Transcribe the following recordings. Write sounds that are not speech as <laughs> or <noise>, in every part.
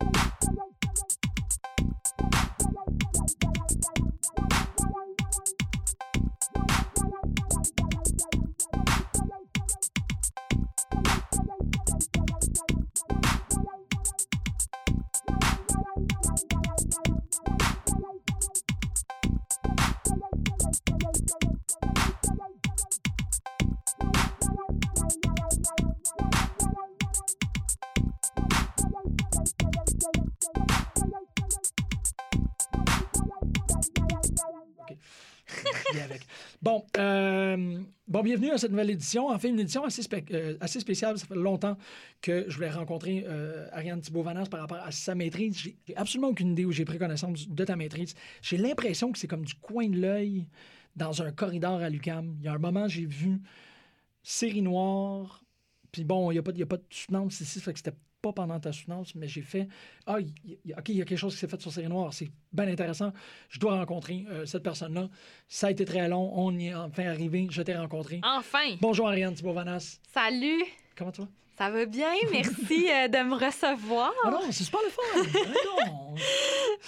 Bien Bon, euh, bon, bienvenue à cette nouvelle édition. En fait, une édition assez, euh, spéciale. Ça fait longtemps que je voulais rencontrer euh, Ariane Thibault-Vanas par rapport à sa maîtrise. J'ai absolument aucune idée où j'ai pris connaissance de ta maîtrise. J'ai l'impression que c'est comme du coin de l'œil dans un corridor à l'UQAM. Il y a un moment, j'ai vu série noire. Puis bon, il n'y a, pas y a pas de soutenance ici, ça fait que c'était pas pendant ta soutenance, mais j'ai fait Ah, y OK, il y a quelque chose qui s'est fait sur série noire. C'est bien intéressant. Je dois rencontrer euh, cette personne-là. Ça a été très long. On y est enfin arrivé. Je t'ai rencontré. Enfin! Bonjour Ariane Thibault-Vanas. Salut! Comment tu vas? Ça va bien? <laughs> Merci euh, de me recevoir. Ah non, c'est super le fun. <laughs>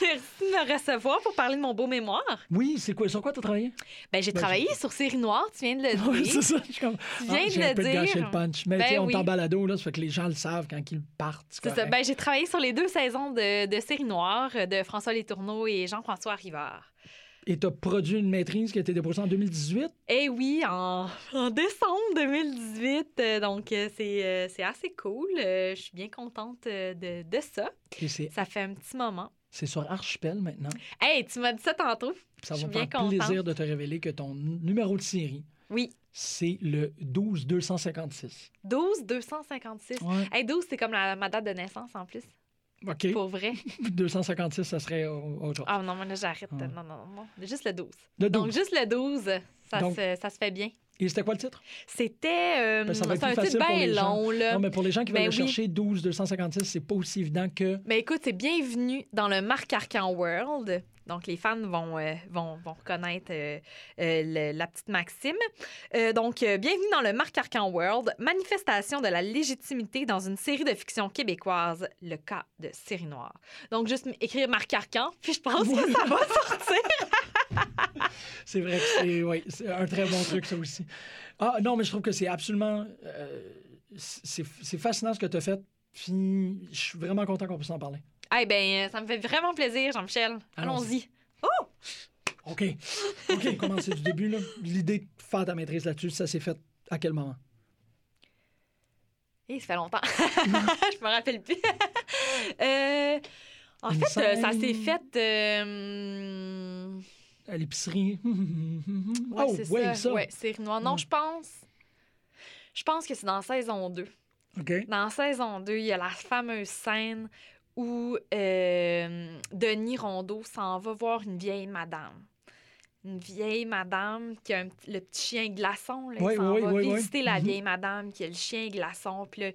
Merci de me recevoir pour parler de mon beau mémoire. oui, c'est quoi? Sur quoi tu as travaillé? Ben, j'ai Ben, travaillé sur Série Noire, tu viens de le <laughs> Oui, dire. c'est ça. Je suis comme, Tu viens de le un peu dire. gâché le punch. Mais Ben on oui. est en balado, là, ça fait que les gens le savent quand ils partent. C'est ça. Ben, j'ai travaillé sur les deux saisons de, de Série Noire de François Letourneau et Jean-François Rivard. Et tu as produit une maîtrise qui a été déposée en 2018. Eh oui, en, en décembre 2018. euh, donc, euh, c'est euh, c'est assez cool. Je suis bien contente de, de ça. Et c'est Ça fait un petit moment. c'est sur Archipel maintenant. Hey, tu m'as dit ça tantôt. Ça va me faire contente. plaisir de te révéler que ton numéro de série, Oui. c'est le 12256. 12 256. Ouais. Hey, 12, c'est comme la, ma date de naissance en plus. OK. Pour vrai. 256, ça serait au- autre chose. Ah non, là, j'arrête. Ah. Non, non, non. Juste le 12. Le 12. Donc, juste le 12, ça, Donc- se, ça se fait bien. Et c'était quoi le titre? C'était. euh, Ben, ça va être c'est un titre bien long, là. Non, mais pour les gens qui veulent Ben le oui. chercher, 12 256, c'est pas aussi évident que. Mais écoute, c'est bienvenue dans le Marc Arcan World. Donc, les fans vont, euh, vont, vont reconnaître euh, euh, le- la petite maxime. Euh, donc, bienvenue dans le Marc Arcan World, manifestation de la légitimité dans une série de fiction québécoise, le cas de Série Noire. Donc, juste écrire Marc Arcan, puis je pense que ça <laughs> va sortir. <laughs> C'est vrai que c'est ouais, un très bon truc, ça aussi. Ah non, mais je trouve que c'est absolument. euh, c'est fascinant ce que tu as fait. Puis je suis vraiment content qu'on puisse en parler. Eh bien, ça me fait vraiment plaisir, Jean-Michel. Allons-y. Allons-y. OK. OK, commencer du début. L'idée de faire ta maîtrise là-dessus, ça s'est fait à quel moment? Eh, ça fait longtemps. <laughs> je me rappelle plus. <laughs> Euh, en fait, euh, ça s'est fait. euh, À l'épicerie. <laughs> Ouais, oh, c'est oui, ça. ça. Ouais, série noire. Non, Mm. je pense. Je pense que c'est dans saison 2. OK. Dans saison 2, il y a la fameuse scène où euh, Denis Rondeau s'en va voir une vieille madame. Une vieille madame qui a un le petit chien glaçon. Là, Oui, il s'en oui, va oui, visiter la Mhm. vieille madame qui a le chien glaçon. Puis là,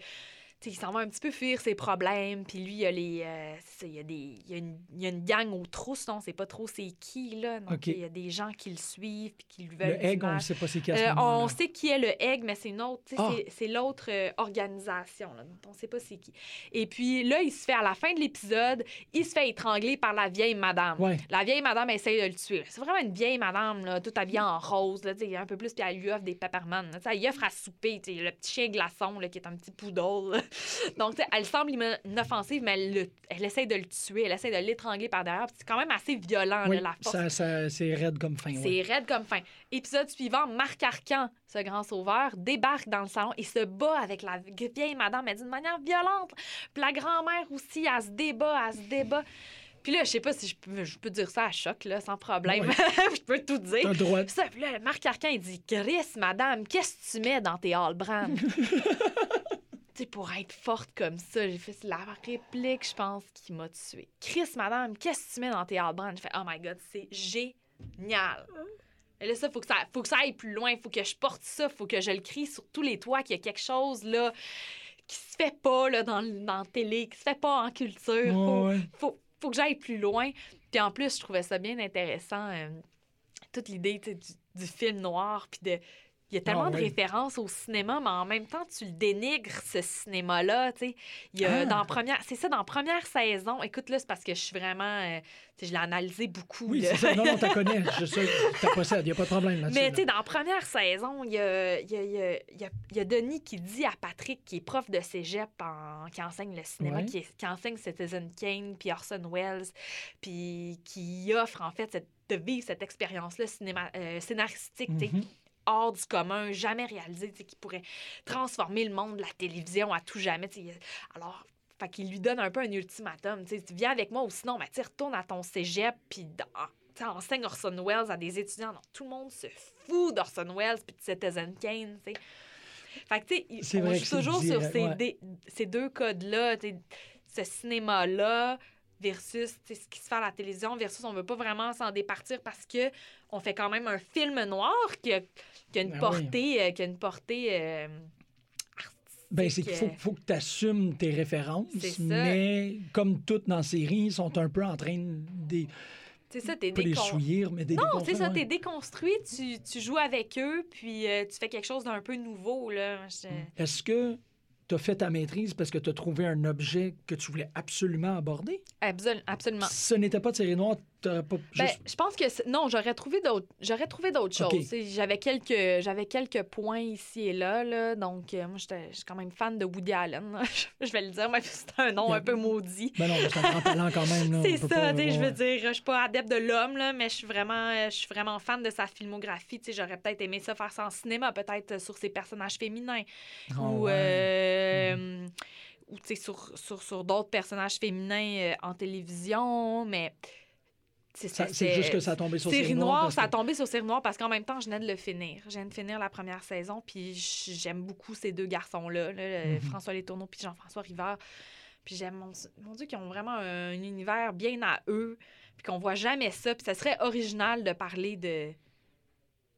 il s'en va un petit peu fuir ses problèmes. Puis lui, il y a, les, euh, ça, il y a, des, il y a, une, il y a une gang aux trousses. On sait pas trop c'est qui. Là. Donc, il y a des gens qui le suivent puis qui lui veulent Le egg, on ne sait pas c'est qui Euh, on sait qui est le Egg, mais c'est une autre, Ah. c'est- l'autre euh, organisation, là, dont on sait pas c'est qui. Et puis là, il se fait, à la fin de l'épisode, il se fait étrangler par la vieille madame. Ouais. La vieille madame essaye de le tuer. C'est vraiment une vieille madame, là, toute habillée en rose, là, un peu plus, puis elle lui offre des peppermans. là, Elle lui offre à souper, le petit chien glaçon, là, qui est un petit poodle. <laughs> Donc, elle semble ino- inoffensive, mais elle, le- elle essaye de le tuer, elle essaye de l'étrangler par derrière. C'est quand même assez violent, Oui, là, la force ça, ça- c'est raide comme fin. ouais. c'est raide comme fin. Épisode suivant, Marc Arcan, ce grand sauveur, débarque dans le salon et se bat avec la vieille madame, mais d'une manière violente. Puis la grand-mère aussi, elle se débat, elle se débat. Puis là, je sais pas si je peux, je peux dire ça à choc, là, sans problème. <laughs> Je peux tout dire. T'as droit. Puis ça, puis là, Marc Arcan, il dit Chris, madame, qu'est-ce que tu mets dans tes Hallbrand? tu <laughs> sais, pour être forte comme ça, j'ai fait la réplique, je pense, qui m'a tuée. Chris, madame, qu'est-ce que tu mets dans tes Hallbrand? J'ai fait Oh my god, c'est génial. Et là, ça, faut que ça, faut que ça aille plus loin. Faut que je porte ça. Faut que je le crie sur tous les toits qu'il y a quelque chose, là, qui se fait pas, là, dans, dans la télé, qui se fait pas en culture. Faut, Ouais, ouais. faut, faut que j'aille plus loin. Puis en plus, je trouvais ça bien intéressant, euh, toute l'idée du, du film noir, puis de il y a tellement Ah, de oui. références au cinéma, mais en même temps, tu le dénigres, ce cinéma-là. Il y a Ah. dans première, c'est ça, dans première saison. Écoute, là, c'est parce que je suis vraiment. euh, je l'ai analysé beaucoup. Oui, c'est ça. Non, non, t'as <laughs> connais. Je sais, t'as possède. Il n'y a pas de problème là-dessus. Mais tu sais, dans la première saison, il y a, y, a, y, a, y a- Denis qui dit à Patrick, qui est prof de cégep, en- qui enseigne le cinéma, Ouais. qui, est- qui enseigne Citizen Kane, puis Orson Welles, puis qui offre en fait cette- de vivre cette expérience-là cinéma, euh, scénaristique, Mhm. Hors du commun, jamais sais, qui pourrait transformer le monde de la télévision à tout jamais. tu sais. Alors, fait qu'il lui donne un peu un ultimatum. Tu viens avec moi ou sinon, ben, retourne à ton cégep, puis enseigne Orson Welles à des étudiants. Donc, tout le monde se fout d'Orson Welles puis de Citizen Kane. tu sais. Fait que, tu sais, on joue toujours sur ces, ouais. ces deux codes-là, ce cinéma-là versus ce qui se fait à la télévision versus on veut pas vraiment s'en départir parce que on fait quand même un film noir qui a, qui a une Ben oui. portée euh, qui a une portée euh, Ben, c'est qu'il faut, faut que tu assumes tes références, mais comme toutes dans la série, ils sont un peu en train de des- c'est ça t'es pas les décon- souillir, mais des non, c'est ça, t'es déconstruit, tu, tu joues avec eux, puis euh, tu fais quelque chose d'un peu nouveau, là. Je- Est-ce que tu as fait ta maîtrise parce que tu as trouvé un objet que tu voulais absolument aborder? Absol- absolument. Ce n'était pas de série Ben, je pense que non, j'aurais trouvé d'autres j'aurais trouvé d'autres choses. J'avais quelques j'avais quelques points ici et là, là donc euh, moi j'étais je suis quand même fan de Woody Allen. <laughs> je vais le dire même si c'est un nom a- un peu maudit. Ben non, c'est un grand talent quand même. C'est ça, je veux dire, je suis pas adepte de l'homme là, mais je suis vraiment euh, je suis vraiment fan de sa filmographie, j'aurais peut-être aimé ça faire ça en cinéma, peut-être sur ses personnages féminins Ah ou ouais. euh, ou sais sur, sur, sur d'autres personnages féminins en télévision, mais c'est juste que ça a tombé sur Série Noire, ça a tombé sur Série Noire parce qu'en même temps, je venais de le finir. Je viens de finir la première saison, puis j'aime beaucoup ces deux garçons-là, là, Mhm. François Letourneau puis Jean-François Rivard. Puis j'aime, mon, mon Dieu, qu'ils ont vraiment un, univers bien à eux, puis qu'on voit jamais ça. Puis ça serait original de parler de,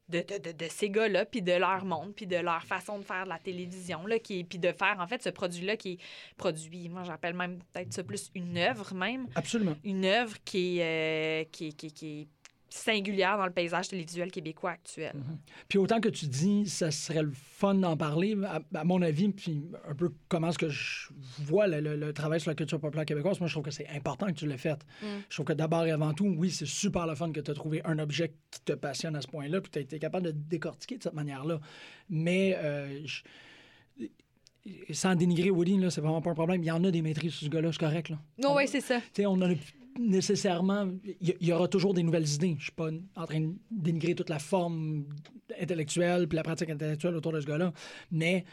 de, de, de- ces gars-là, puis de leur monde, puis de leur façon de faire de la télévision, là, qui, puis de faire, en fait, ce produit-là qui est produit, moi j'appelle même peut-être ça plus une œuvre même Absolument. une œuvre qui euh, qui, qui qui est singulière dans le paysage télévisuel québécois actuel. Puis autant que tu dis, ça serait le fun d'en parler, à, à mon avis, puis un peu comment est-ce que je vois le, le- le travail sur la culture populaire québécoise, moi je trouve que c'est important que tu l'aies fait. Mm. Je trouve que d'abord et avant tout, oui, c'est super le fun que tu as trouvé un objet qui te passionne à ce point-là, puis tu as été capable de décortiquer de cette manière-là. Mais euh, je- sans dénigrer Woody, là, c'est vraiment pas un problème. Il y en a des maîtrises sur ce gars-là, c'est correct. Là. Non, oui, c'est ça. Tu sais, on en a nécessairement. Il y- aura toujours des nouvelles idées. Je suis pas en train de dénigrer toute la forme intellectuelle puis la pratique intellectuelle autour de ce gars-là. Mais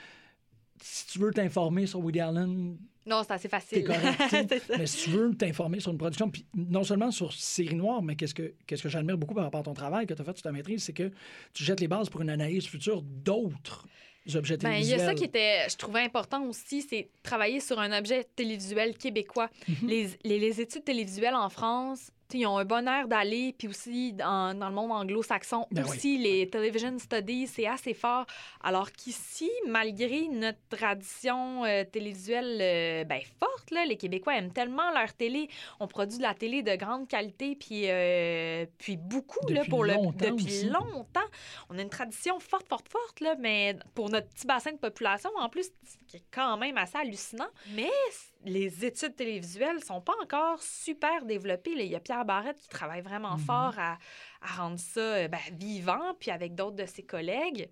si tu veux t'informer sur Woody Allen, Non, c'est assez facile. correct. <laughs> mais si tu veux t'informer sur une production, puis non seulement sur Série Noire, mais qu'est-ce que, qu'est-ce que j'admire beaucoup par rapport à ton travail que tu as fait sur ta maîtrise, c'est que tu jettes les bases pour une analyse future d'autres objets Ben, il y a ça qui était, je trouvais important aussi, c'est travailler sur un objet télévisuel québécois. Mhm. les, les, les études télévisuelles en France, ils ont un bon air d'aller, puis aussi dans, dans le monde anglo-saxon, Ben aussi les television studies, c'est assez fort. Alors qu'ici, malgré notre tradition euh, télévisuelle euh, ben, forte, là, les Québécois aiment tellement leur télé. On produit de la télé de grande qualité, puis, euh, puis beaucoup là, Depuis le, longtemps depuis aussi. longtemps. On a une tradition forte, forte, forte, là, mais pour notre petit bassin de population, en plus, qui est quand même assez hallucinant. Mais les études télévisuelles sont pas encore super développées. là. Il y a Pierre Barrette qui travaille vraiment Mhm. fort à, à rendre ça euh, ben, vivant, puis avec d'autres de ses collègues.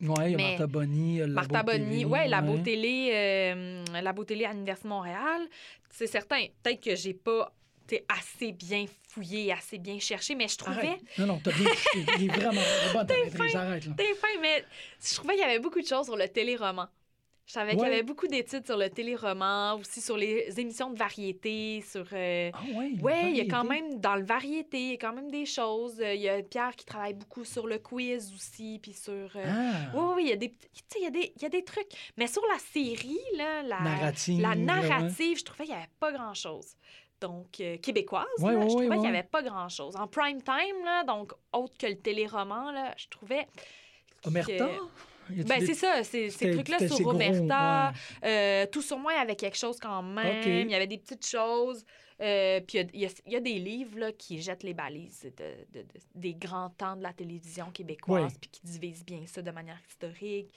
Oui, il y a Mais- Martha Bonny, il y a le Martha Bonny, ouais, la. Beau Télé, euh, la Beau Télé à l'Université de Montréal. C'est certain, peut-être que j'ai pas été assez bien fouillé, assez bien cherché, mais je trouvais Arrête. Non, non, t'as bien. <laughs> Il est vraiment bon, ta maîtrise. Arrête. T'es fin, mais je trouvais qu'il y avait beaucoup de choses sur le téléroman. Je savais qu'il y avait beaucoup d'études sur le téléroman, aussi sur les émissions de variété, sur... euh, Ah ouais, Ouais, il y a quand même, dans le variété, il y a quand même des choses. Euh, Il y a Pierre qui travaille beaucoup sur le quiz aussi, puis sur... euh, Ah, Oui, oui, il y a des, il y a des, il y a des trucs. Mais sur la série, là, la narrative. la narrative, je trouvais qu'il n'y avait pas grand-chose. Donc, euh, québécoise, Ouais, là, ouais, je ouais, trouvais qu'il n'y avait pas grand-chose. En prime time, là, donc autre que le téléroman, là, je trouvais... Omerta? que- Ben, des- c'est ça, ces trucs-là sur gros, Roberta. ouais. euh, tout sur moi, il y avait quelque chose quand même. OK. Il y avait des petites choses. Euh, puis il y a- y, y des livres là, qui jettent les balises de, de- de- des grands temps de la télévision québécoise, puis qui divisent bien ça de manière historique.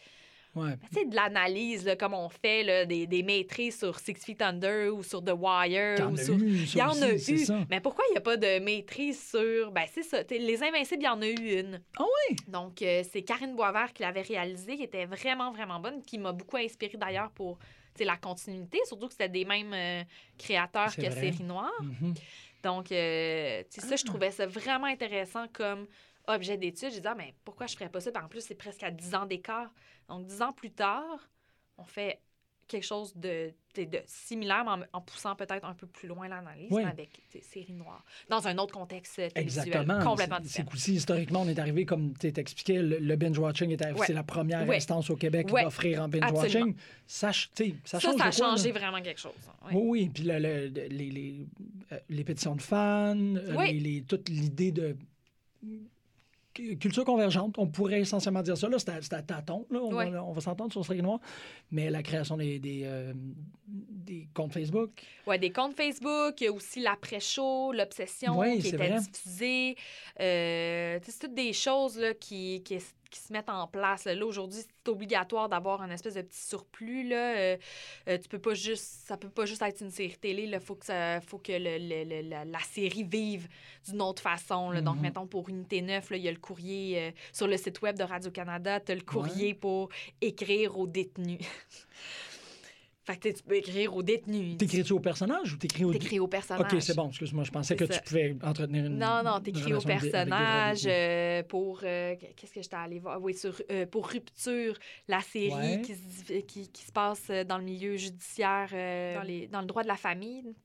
Ouais. Ben, tu sais, de l'analyse, comme on fait, là, des, des maîtrises sur Six Feet Under ou sur The Wire. Il y en ou a sur... eu, Il ça y en a aussi, c'est eu. ça. Mais pourquoi il n'y a pas de maîtrise sur. Ben, c'est ça. Les Invincibles, il y en a eu une. Ah oui? Donc, euh, c'est Karine Boisvert qui l'avait réalisée, qui était vraiment, vraiment bonne, qui m'a beaucoup inspirée d'ailleurs pour la continuité, surtout que c'était des mêmes euh, créateurs que vrai. Série Noire. Mhm. Donc, euh, sais, ça, je Ah. trouvais ça vraiment intéressant comme objet d'étude. J'ai dit, ah, mais pourquoi je ferais pas ça? Puis en plus, c'est presque à 10 ans d'écart. Donc, 10 ans plus tard, on fait quelque chose de, de, de similaire, mais en, en poussant peut-être un peu plus loin l'analyse, Oui. avec des séries noires. Dans un autre contexte Exactement. complètement C'est- C'est différent. qu'aussi, historiquement, on est arrivé, comme tu t'expliquais, le, le binge-watching est arrivé. Ouais. C'est la première Ouais. instance au Québec Ouais. d'offrir en binge-watching. Ça, ça Ça, change ça a là? changé vraiment quelque chose. hein. Oui, oui. Puis le- le- le- les, les, euh, les pétitions de fans, euh, Oui. les, les- toute l'idée de culture convergente, on pourrait essentiellement dire ça. Là, c'est à, à là, on, Ouais. va, s'entendre sur Série Noire. Mais la création des, des, euh, des comptes Facebook, Ouais, des comptes Facebook, il y a aussi l'après-show, l'obsession Oui, qui était vrai. diffusée. Euh, c'est toutes des choses là, qui, qui, qui se mettent en place. Là, aujourd'hui, c'est obligatoire d'avoir un espèce de petit surplus. Là. Euh, euh, tu peux pas juste, ça peut pas juste être une série télé. Il faut que, ça, faut que le- le- le- la, la série vive d'une autre façon. là. Donc, Mhm. mettons, pour Unité 9, là, il y a le courrier euh, sur le site web de Radio-Canada. Tu as le courrier pour écrire aux détenus. <laughs> fait que tu peux écrire aux détenus. t'écris-tu au personnage ou t'écris au... T'écris au personnage. OK, c'est bon. Excuse-moi, je pensais que ça. tu pouvais entretenir une Non, non, t'écris au personnage euh, pour. euh, Qu'est-ce que j'étais allée voir? Oui, sur, euh, pour Rupture, la série Ouais. qui, se, qui, qui se passe dans le milieu judiciaire, euh, dans, les, dans le droit de la famille.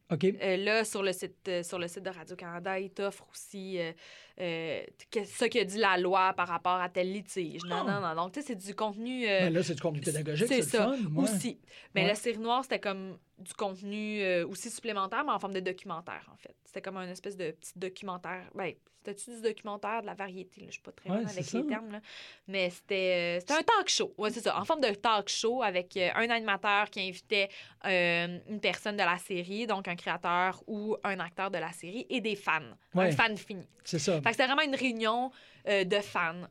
Euh, là, sur le site, euh, sur le site de Radio-Canada, il t'offre aussi euh, euh, que- ce que dit la loi par rapport à tel litige. Non, Ah. non, non. Donc, tu sais, c'est du contenu. euh, Ben là, c'est du contenu pédagogique, c'est c'est ça, le fun. ouais. aussi. Mais Ouais. la série noire, c'était comme du contenu euh, aussi supplémentaire, mais en forme de documentaire, en fait. C'était comme un espèce de petit documentaire. Ben, c'était-tu du documentaire, de la variété? là? Je suis pas très Ouais, bonne avec ça. les termes. Là. Mais c'était euh, c'était un talk show. Ouais, c'est ça. En forme de talk show avec euh, un animateur qui invitait une personne de la série, donc un créateur ou un acteur de la série, et des fans. Ouais. Un fan fini. C'est ça. Fait que c'était vraiment une réunion de fans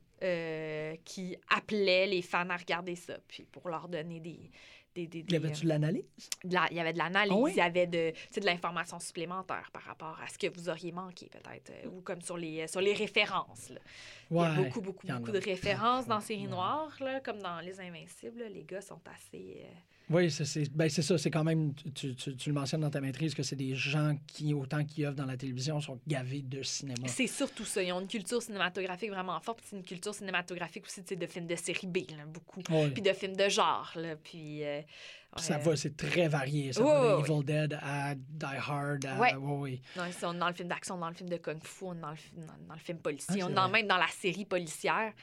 qui appelaient les fans à regarder ça, puis pour leur donner des. Des, des, Y des, avait-tu de l'analyse? euh, la- il y avait de l'analyse, Ah oui? il y avait de, de l'information supplémentaire par rapport à ce que vous auriez manqué, peut-être, euh, ou comme sur les, sur les références. là. Il y a beaucoup, beaucoup, il beaucoup a. de références dans <laughs> Série. Noire, là, comme dans Les Invincibles. là, les gars sont assez. euh, Oui, c'est ben, ça. C'est quand même, tu, tu- tu le mentionnes dans ta maîtrise, que c'est des gens qui, autant qui œuvrent dans la télévision, sont gavés de cinéma. C'est surtout ça. Ils ont une culture cinématographique vraiment forte. C'est une culture cinématographique aussi de films de série B, là, beaucoup. Ouais. Puis de films de genre. Là, puis, euh, Ça euh, va, c'est très varié. Ça Ouais, va de Evil Dead à Die Hard. À... Ouais, ouais. Non, ici, on est dans le film d'action, on est dans le film de kung fu, on est dans le, dans, dans le film Ah, policier, c'est on est dans- même dans la série policière.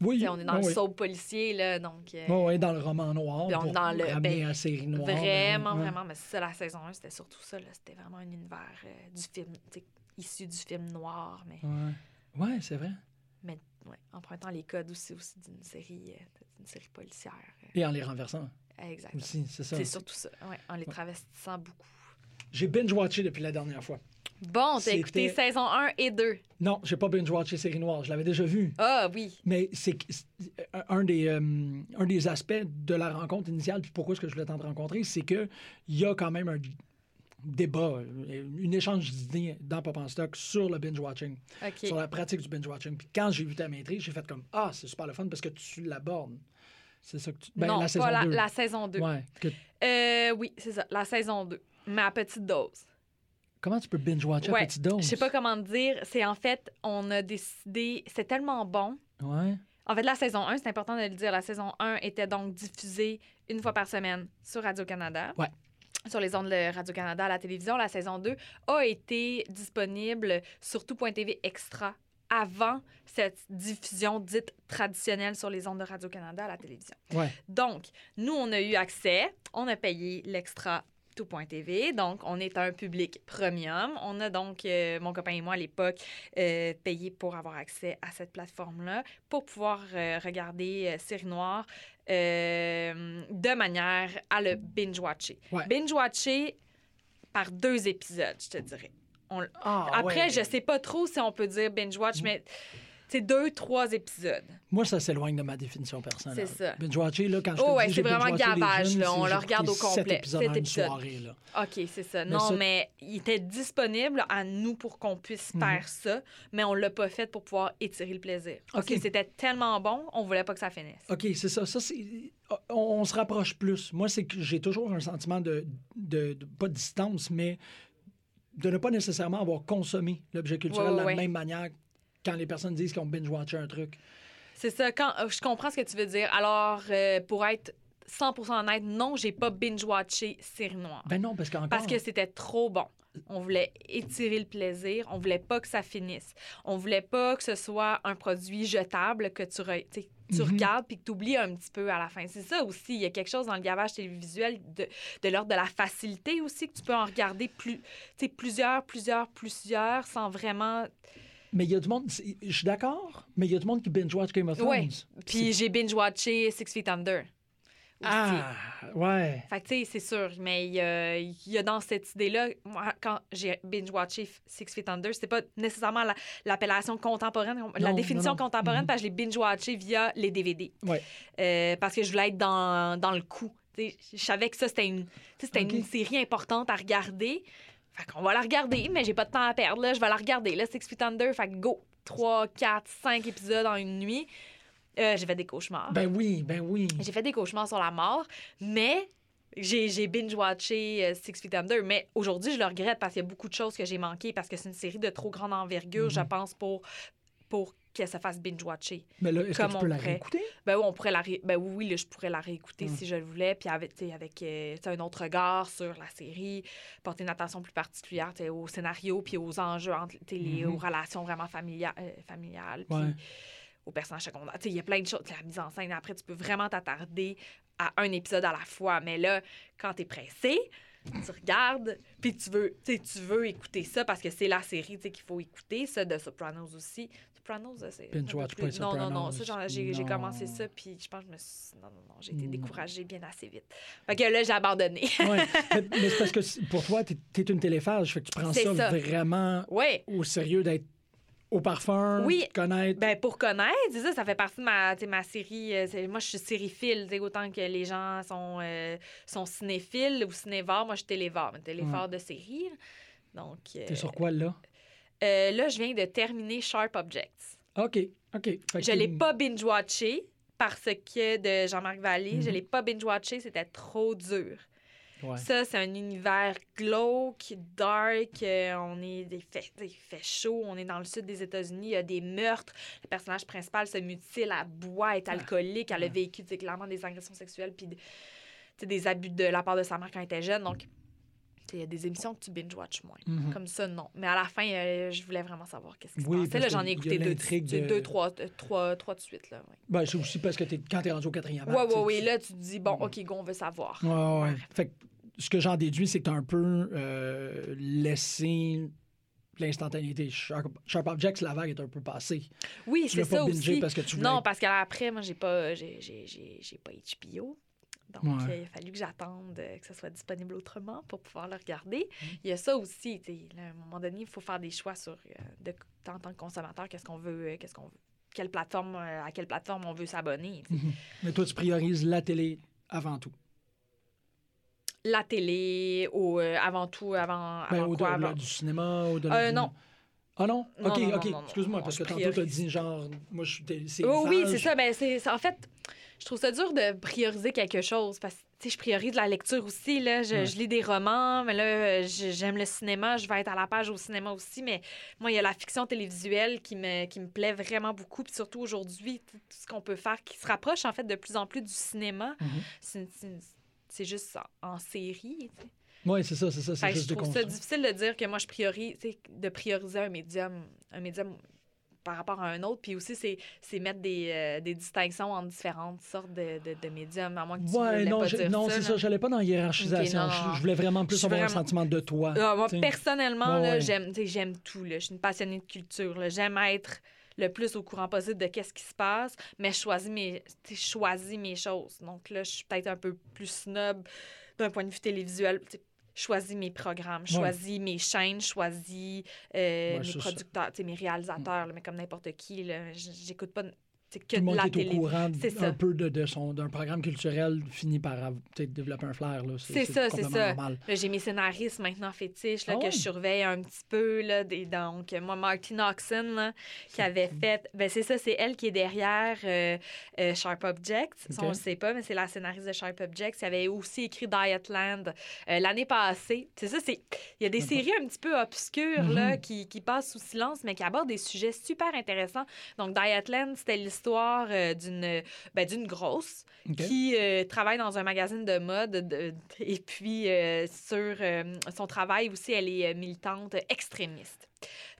Oui, Tu sais, on est dans ouais, le soap policier, là, donc... euh, Ouais, ouais, dans le roman noir. Puis on est dans le- ben, à série noire. Vraiment, ben, ouais. vraiment. Mais c'est ça, la saison 1, c'était surtout ça. là. C'était vraiment un univers euh, du film, issu du film noir, mais, Ouais, ouais c'est vrai. mais ouais, empruntant les codes aussi, aussi d'une série, euh, série policière. euh, Et en les renversant exactement. aussi, c'est ça. C'est surtout ça, ouais, en les travestissant beaucoup. J'ai binge-watché depuis la dernière fois. Bon, t'as écouté saison 1 et 2. Non, j'ai pas binge-watché série noire. Je l'avais déjà vu. Ah oui. Mais c'est un des, euh, un des aspects de la rencontre initiale, puis pourquoi est-ce que je voulais t'en rencontrer, c'est qu'il y a quand même un débat, euh, une échange d'idées dans Pop en Stock sur le binge-watching, sur la pratique du binge-watching. Puis quand j'ai vu ta maîtrise, j'ai fait comme Ah, c'est super le fun parce que tu l'abordes. C'est ça que tu. Ben, non, la saison pas la, 2. la saison 2. Ouais. que- Euh, oui, c'est ça, la saison 2. Mais à petite dose. Comment tu peux binge-watcher Ouais, à petite dose? Je sais pas comment te dire. C'est en fait, on a décidé. C'est tellement bon. Ouais. En fait, la saison 1, c'est important de le dire. La saison 1 était donc diffusée une fois par semaine sur Radio-Canada. Ouais. Sur les ondes de Radio-Canada à la télévision. La saison 2 a été disponible sur tout.tv extra avant cette diffusion dite traditionnelle sur les ondes de Radio-Canada à la télévision. Ouais. Donc, nous, on a eu accès, on a payé l'extra tout.tv. Donc, on est un public premium. On a donc, euh, mon copain et moi à l'époque, euh, payé pour avoir accès à cette plateforme-là, pour pouvoir euh, regarder Série Noire de manière à le binge-watcher. Ouais. Binge-watcher par deux épisodes, je te dirais. On- Ah, Après, ouais. je sais pas trop si on peut dire binge-watch, mais c'est deux, trois épisodes. Moi, ça s'éloigne de ma définition personnelle. C'est ça. Binge-watcher, là, quand je Oh, ouais, c'est vraiment gavage, jeunes, là. On le regarde au sept complet. épisodes Sept en une épisodes. soirée, là. OK, c'est ça. Mais non, ça- mais il était disponible à nous pour qu'on puisse Mhm. faire ça, mais on l'a pas fait pour pouvoir étirer le plaisir. Parce OK. que c'était tellement bon, on voulait pas que ça finisse. OK, c'est ça. Ça, c'est... On, on se rapproche plus. Moi, c'est que j'ai toujours un sentiment de, de, de- pas de distance, mais de ne pas nécessairement avoir consommé l'objet culturel Ouais, de la ouais. même manière quand les personnes disent qu'ils ont binge-watché un truc. C'est ça. Quand, euh, je comprends ce que tu veux dire. Alors, euh, pour être 100% honnête, non, j'ai pas binge-watché Série Noire. Ben non, parce qu'encore... Parce que c'était trop bon. On voulait étirer le plaisir. On voulait pas que ça finisse. On voulait pas que ce soit un produit jetable que tu, re- Mhm. regardes puis que tu oublies un petit peu à la fin. C'est ça aussi. Il y a quelque chose dans le gavage télévisuel de, de l'ordre de la facilité aussi, que tu peux en regarder plus, plusieurs, plusieurs, plusieurs sans vraiment. Mais il y a du monde... Je suis d'accord, mais il y a du monde qui binge-watch Game of Thrones. Ouais. Puis j'ai binge-watché Six Feet Under. aussi. Ah, ouais. Fait que, tu sais, c'est sûr, mais il y a, il y a dans cette idée-là, moi, quand j'ai binge-watché Six Feet Under, c'était pas nécessairement la- l'appellation contemporaine, la définition non, non. contemporaine, Mhm. parce que je l'ai binge-watché via les DVD. Ouais. Euh, parce que je voulais être dans, dans le coup. Tu sais, je savais que ça, c'était une, c'était une série importante à regarder. Fait qu'on va la regarder, mais j'ai pas de temps à perdre. Là. Je vais la regarder. Là, Six Feet Under, fait que go! 3, 4, 5 épisodes en une nuit. Euh, j'ai fait des cauchemars. Ben oui, ben oui. J'ai fait des cauchemars sur la mort, mais j'ai binge-watché euh, Six Feet Under. Mais aujourd'hui, je le regrette parce qu'il y a beaucoup de choses que j'ai manquées parce que c'est une série de trop grande envergure, je Mhm. pense, pour, pour qu'elle se fasse binge-watcher. Mais là, est-ce que Comme tu on peux la réécouter? Ben oui, on pourrait la ré- ben oui, là, je pourrais la réécouter Mm. si je le voulais, puis avec, avec euh, un autre regard sur la série, porter une attention plus particulière au scénario puis aux enjeux, entre, les, Mhm. aux relations vraiment familia- euh, familiales, puis Ouais. aux personnages secondaires. Il y a plein de choses, la mise en scène. Après, tu peux vraiment t'attarder à un épisode à la fois, mais là, quand tu es pressé, tu regardes, puis tu veux, tu veux écouter ça parce que c'est la série qu'il faut écouter, ça de Sopranos aussi. Sopranos, là, c'est. Binge-watch plus- Non, non, non. Ça, j'ai commencé ça, puis je pense que je me suis. Non, non, non. J'ai été Non. découragée bien assez vite. Fait que là, j'ai abandonné. <laughs> Ouais. mais, mais c'est parce que pour toi, t'es es une téléphage, fait que tu prends ça, ça. vraiment oui. au sérieux d'être au parfum, Oui. connaître. Ben, pour connaître, c'est ça, ça fait partie de ma, série. euh, moi, je suis sériephile, autant que les gens sont, euh, sont cinéphiles ou cinévores. Moi, je suis télévore, mais télévore de série. Donc, euh, T'es sur quoi, là? Euh, là, je viens de terminer Sharp Objects. OK, OK. Fait que Je l'ai pas binge-watché parce que de Jean-Marc Vallée, je Mhm. l'ai pas binge-watché, c'était trop dur. Ouais. Ça, c'est un univers glauque, dark. euh, on est, il, fait, il fait chaud. On est dans le sud des États-Unis. Il y a des meurtres. Le personnage principal se mutile, elle boit, est alcoolique. Elle a vécu tu sais, clairement des agressions sexuelles puis des abus de la part de sa mère quand elle était jeune. Donc, il y a des émissions que tu binge-watch moins. Mhm. Comme ça, non. Mais à la fin, euh, je voulais vraiment savoir qu'est-ce qui se Oui, passait. j'en ai écouté deux, de- deux trois, euh, trois, trois de suite. Là, ouais. Ben, c'est aussi parce que t'es, quand t'es rendu au quatrième ouais, tu- ouais. Là, tu te dis, bon. OK, go, on veut savoir. Ouais, ouais, ouais. Fait que ce que j'en déduis, c'est que t'as un peu euh, laissé l'instantanéité. Sharp, Sharp Objects, la vague est un peu passée. Oui, Tu c'est pas ça bingé aussi. parce que tu voulais Non, parce qu'après, moi, j'ai pas, j'ai pas HBO. Donc, Ouais. euh, il a fallu que j'attende euh, que ça soit disponible autrement pour pouvoir le regarder. Mm. Il y a ça aussi. tu sais, là, à un moment donné, il faut faire des choix sur, euh, de, en tant que consommateur, qu'est-ce qu'on veut, euh, qu'est-ce qu'on veut, quelle plateforme, à quelle plateforme on veut s'abonner. tu sais. Mais toi, tu priorises la télé avant tout. La télé, ou euh, avant tout, avant, Ben, avant au quoi? delà avant- du cinéma, au-delà Euh, du- non. Ah non? Non, OK, non, OK. Excuse-moi, parce que tantôt, t'as priorise. dit genre, moi, je suis Oh, oui, phage. c'est ça. Ben, c'est, c'est- en fait, je trouve ça dur de prioriser quelque chose parce que je priorise la lecture aussi. Là. Je, lis des romans, mais là, j'aime le cinéma. Je vais être à la page au cinéma aussi. Mais moi, il y a la fiction télévisuelle qui me, qui me plaît vraiment beaucoup. Puis surtout aujourd'hui, tout ce qu'on peut faire qui se rapproche en fait de plus en plus du cinéma. Mhm. C'est, juste en, en série. Oui, c'est ça, c'est ça. Fait juste je trouve ça difficile de dire que moi, je priorise, de prioriser un médium, un médium par rapport à un autre. Puis aussi, c'est c'est mettre des, euh, des distinctions entre différentes sortes de, de, de médiums, à moins que tu Ouais, voulais non, pas je- dire non, ça. c'est ça. Je n'allais pas dans la hiérarchisation. Non, je, voulais vraiment plus avoir un vraiment- sentiment de toi. Ah, moi, personnellement, Ouais, là, ouais. j'aime, tout. Là. Je suis une passionnée de culture. là. J'aime être le plus au courant possible de qu'est-ce qui se passe, mais je choisis mes, je choisis mes choses. Donc là, je suis peut-être un peu plus snob d'un point de vue télévisuel. Choisis mes programmes, Ouais. choisis mes chaînes, choisis euh, Ouais, mes producteurs, mes réalisateurs, là, mais comme n'importe qui. J'écoute pas que Tout le de monde la est télé. au courant un peu de, de son d'un programme culturel finit par développer un flair. C'est ça, c'est ça. j'ai mes scénaristes maintenant fétiches là, Ah que je surveille un petit peu. Là, des, donc, moi, Martin Oxon, là, qui avait fait. Ben, c'est ça, c'est elle qui est derrière euh, euh, Sharp Objects. Ça, Ok. on le sait pas, mais c'est la scénariste de Sharp Objects. qui avait aussi écrit Dietland euh, l'année passée. C'est ça, c'est. Il y a des séries un petit peu obscures là, Mhm. qui, qui passent sous silence, mais qui abordent des sujets super intéressants. Donc, Dietland, c'était l'histoire euh, d'une ben, d'une grosse qui euh, travaille dans un magazine de mode. de- et puis, euh, sur son travail aussi, elle est militante extrémiste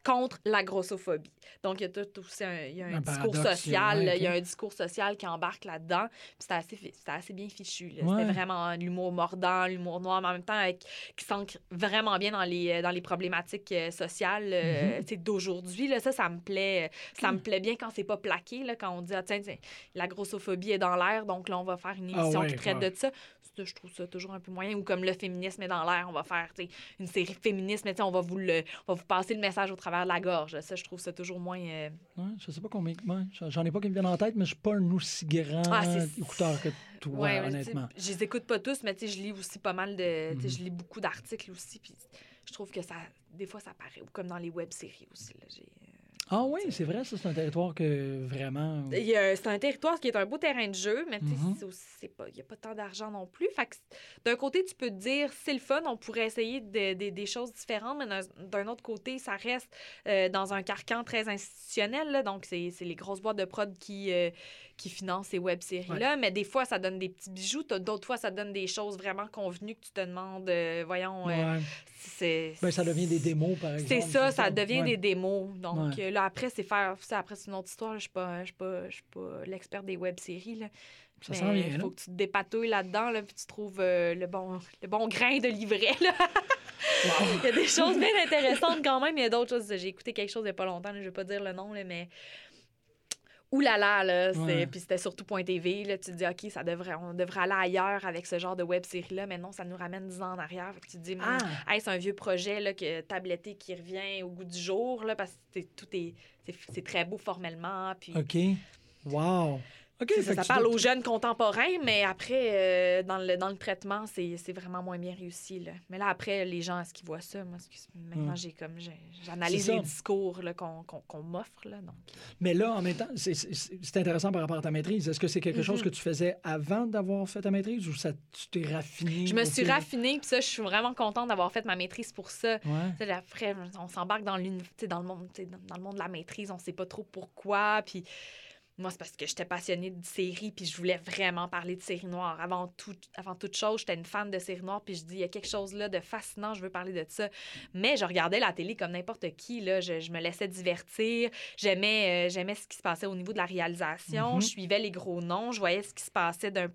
contre la grossophobie. Donc, il y a tout aussi un, il y a un Un discours social. ouais. Il y a un discours social qui embarque là-dedans. Puis C'était assez, c'était assez bien fichu. Ouais. C'était vraiment l'humour mordant, l'humour noir, mais en même temps avec- qui s'ancre vraiment bien dans les, dans les problématiques euh, sociales euh, Mhm. sais, d'aujourd'hui. là. Ça, ça me plaît. euh, Ça me plaît bien quand c'est pas plaqué, là, quand on dit, ah, tiens, tiens, la grossophobie est dans l'air, donc là, on va faire une Ah émission ouais, qui traite de ça. Ça, je trouve ça toujours un peu moyen. Ou comme le féminisme est dans l'air, on va faire une série féministe, mais on va vous le, on va vous passer le message au travers de la gorge. Ça, je trouve ça toujours moins. euh, Ouais, je sais pas combien. ouais, j'en- ai pas qui me viennent en tête, mais je suis pas un aussi grand Ah, écouteur que toi, Ouais, honnêtement. Je les écoute pas tous, mais je lis aussi pas mal de. Je lis beaucoup d'articles aussi. Puis je trouve que ça. Des fois, ça paraît. Ou comme dans les web-séries aussi. Là, Ah oui, c'est vrai, ça, c'est un territoire que vraiment. Il y a- C'est un territoire qui est un beau terrain de jeu, mais c'est pas- il n'y a pas tant d'argent non plus. Fait que d'un côté, tu peux te dire, c'est le fun, on pourrait essayer de- de- des choses différentes, mais d'un- d'un autre côté, ça reste euh, dans un carcan très institutionnel. là. donc, c'est c'est les grosses boîtes de prod qui, euh, qui financent ces web-séries-là. Mais des fois, ça donne des petits bijoux. D'autres fois, ça donne des choses vraiment convenues que tu te demandes, euh, voyons, euh, Ouais. c'est... Ben, ça devient des démos, par exemple. C'est ça, ça devient Ouais. des démos. Donc euh, là, après, c'est faire. Ça, après, c'est une autre histoire. Je suis pas, je suis pas, je suis pas l'expert des web-séries. là. Ça Mais s'en vient, Il là. faut que tu te dépatouilles là-dedans, là, puis tu trouves euh, le, bon, le bon grain de livret. Là. <laughs> il y a des choses bien intéressantes quand même. Il y a d'autres choses. J'ai écouté quelque chose il n'y a pas longtemps, là, je vais pas dire le nom, là, mais. Ouh là là, Ouais. puis c'était surtout Point TV, là, tu te dis, OK, ça devrait, on devrait aller ailleurs avec ce genre de web-série-là, mais non, ça nous ramène 10 ans en arrière. Fait que tu te dis, Ah! Hey, c'est un vieux projet là, que, tabletté qui revient au goût du jour, là, parce que tout est, c'est, c'est très beau formellement. Puis, OK. Wow. OK. ça, parle aux jeunes contemporains, mais après, euh, dans, le, dans le traitement, c'est, vraiment moins bien réussi. Là. Mais là, après, les gens, est-ce qu'ils voient ça? Moi, maintenant, Mm. j'ai comme, j'ai- j'analyse les discours qu'on, qu'on, qu'on m'offre. Donc. Mais là, en même temps, c'est- intéressant par rapport à ta maîtrise. Est-ce que c'est quelque chose Mhm. que tu faisais avant d'avoir fait ta maîtrise ou ça, tu t'es raffiné? Je me suis raffinée, puis ça, je suis vraiment contente d'avoir fait ma maîtrise pour ça. Ouais. Après, on s'embarque dans, dans, le monde, dans, dans le monde de la maîtrise, on sait pas trop pourquoi. Puis moi, c'est parce que j'étais passionnée de séries, puis je voulais vraiment parler de séries noires. Avant, tout, avant toute chose, j'étais une fan de séries noires, puis je dis, il y a quelque chose là de fascinant, je veux parler de ça. Mais je regardais la télé comme n'importe qui, là. Je, je me laissais divertir. J'aimais, euh, j'aimais ce qui se passait au niveau de la réalisation. Mhm. Je suivais les gros noms. Je voyais ce qui se passait d'un...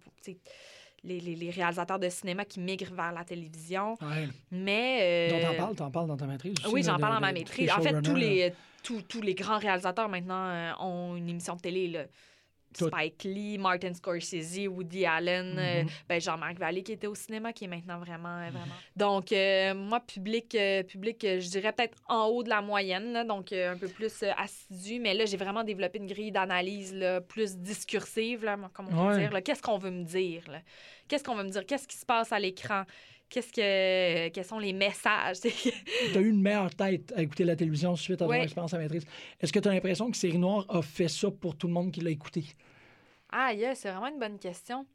Les, les, les réalisateurs de cinéma qui migrent vers la télévision. Ouais. Mais. Euh, t'en parles, t'en parles dans ta maîtrise. aussi, oui, j'en parle dans ma maîtrise. En fait, tous les, tous, tous les grands réalisateurs maintenant euh, ont une émission de télé. Là. Tout. Spike Lee, Martin Scorsese, Woody Allen, euh, Mhm. ben Jean-Marc Vallée qui était au cinéma, qui est maintenant vraiment... euh, vraiment. <laughs> Donc, euh, moi, public, public je dirais peut-être en haut de la moyenne, là, donc un peu plus assidu. Mais là, j'ai vraiment développé une grille d'analyse là, plus discursive, là, comme on peut Ouais. dire. là. Qu'est-ce qu'on veut me dire? là? Qu'est-ce qu'on veut me dire? Qu'est-ce qui se passe à l'écran? Qu'est-ce que, quels sont les messages? <laughs> Tu as eu une meilleure tête à écouter la télévision suite à ton Ouais. expérience à maîtrise. Est-ce que tu as l'impression que Série Noire a fait ça pour tout le monde qui l'a écouté? Ah, yeah, c'est vraiment une bonne question.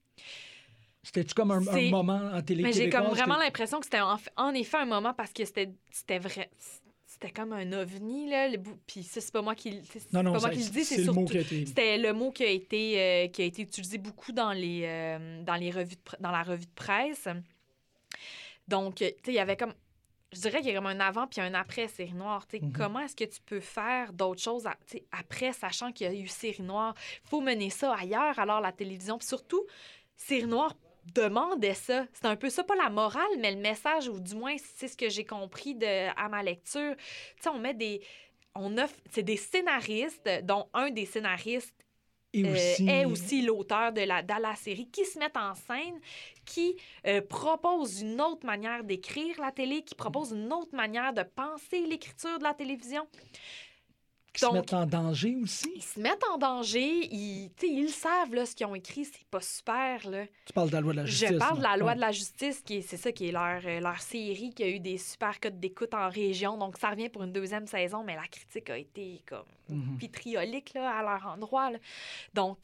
C'était-tu comme un, moment en télé Mais j'ai comme vraiment l'impression que c'était en, en effet un moment parce que c'était c'était vrai. C'était comme un ovni, là. le Puis ça, c'est pas moi qui, Non, non, pas moi qui le dis, c'est c'est le mot surtout. qui a été... C'était le mot qui a été, euh, qui a été utilisé beaucoup dans, les, euh, dans, les revues de dans la revue de presse. Donc, euh, tu sais, il y avait comme. je dirais qu'il y a comme un avant puis un après série noire. Tu sais, Mhm. Comment est-ce que tu peux faire d'autres choses à- après, sachant qu'il y a eu série noire? Il faut mener ça ailleurs, alors la télévision. Puis surtout, série noire demandait ça. C'est un peu ça, pas la morale, mais le message, ou du moins, c'est ce que j'ai compris de, à ma lecture. Tu sais, on met des... On offre, c'est des scénaristes, dont un des scénaristes Et euh, aussi, est aussi l'auteur de la, de la série, qui se met en scène, qui euh, propose une autre manière d'écrire la télé, qui propose une autre manière de penser l'écriture de la télévision. Qui se mettent en danger aussi. Ils se mettent en danger, ils, ils le savent, là, ce qu'ils ont écrit, c'est pas super. Là. Tu parles de la loi de la justice. Je parle de la loi Ouais. de la justice, qui est- c'est ça qui est leur, euh, leur série, qui a eu des super codes d'écoute en région. Donc, ça revient pour une deuxième saison, mais la critique a été comme Mhm. vitriolique là, à leur endroit. là. Donc,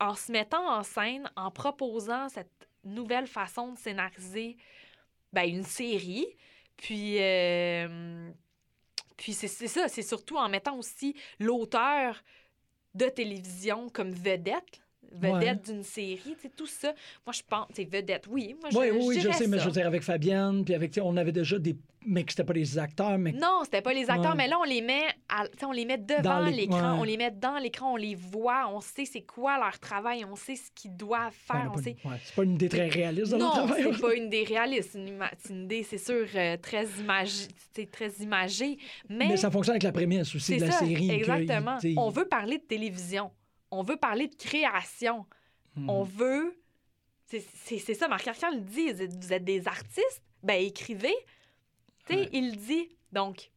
en se mettant en scène, en proposant cette nouvelle façon de scénariser ben, une série, puis, euh, puis c'est ça, c'est surtout en mettant aussi l'auteur de télévision comme vedette vedette d'une série, tu sais, tout ça. Moi, je pense, c'est vedette, oui. Moi, je, Oui, oui, je sais, mais je veux dire, avec Fabienne, puis avec, tu sais, on avait déjà des. Mais que c'était pas des acteurs, mais. Non, c'était pas les acteurs, Ouais. mais là, on les met, à- on les met devant les- l'écran, ouais. on les met dans l'écran, on les voit, on sait c'est quoi leur travail, on sait ce qu'ils doivent faire, on sait... c'est pas une idée très réaliste de Non, travail. c'est pas une idée réaliste, c'est une, une idée, c'est sûr, euh, très, imagée, très imagée, mais, Mais ça fonctionne avec la prémisse aussi de la ça, série. exactement. On veut parler de télévision, on veut parler de création, Mhm. on veut... C'est ça, Marc Arcand le dit, vous êtes, des artistes, ben écrivez. Tu sais, Ouais. il le dit. Donc,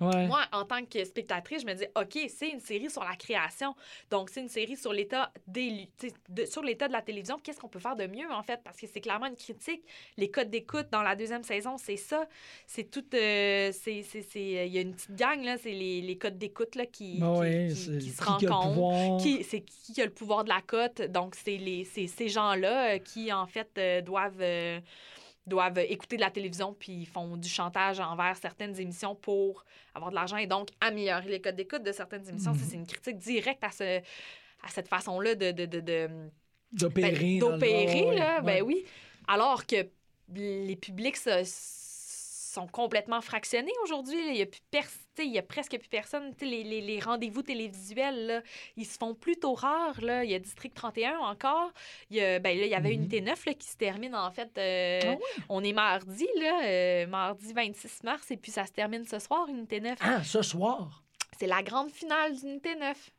Ouais. moi, en tant que spectatrice, je me dis, OK, c'est une série sur la création. Donc, c'est une série sur l'état des de- sur l'état de la télévision. Qu'est-ce qu'on peut faire de mieux, en fait? Parce que c'est clairement une critique. Les codes d'écoute dans la deuxième saison, c'est ça. C'est tout... euh, c'est- c'est- c'est- Il y a une petite gang, là. C'est les, les codes d'écoute, là, qui, qui se rencontrent. Qui, c'est qui a le pouvoir de la cote. Donc, c'est les, c'est ces gens-là euh, qui, en fait, euh, doivent, euh, doivent écouter de la télévision puis ils font du chantage envers certaines émissions pour avoir de l'argent et donc améliorer les codes d'écoute de certaines émissions. Mhm. c'est une critique directe à, ce, à cette façon-là de, de, de, de- D'opérer. ben, d'opérer, là, ouais. ben oui. Alors que les publics se- sont complètement fractionnés aujourd'hui. Il y a plus pers- tu sais, il y a presque plus personne. Les, les- les rendez-vous télévisuels, là, ils se font plutôt rares. Là. Il y a District 31 encore. Il y, a, ben, là, il y avait Mhm. Unité 9 là, qui se termine en fait. euh, Ah? On est mardi, là, euh, mardi 26 mars, et puis ça se termine ce soir, Unité 9. Ah, ce soir? C'est la grande finale d'Unité 9.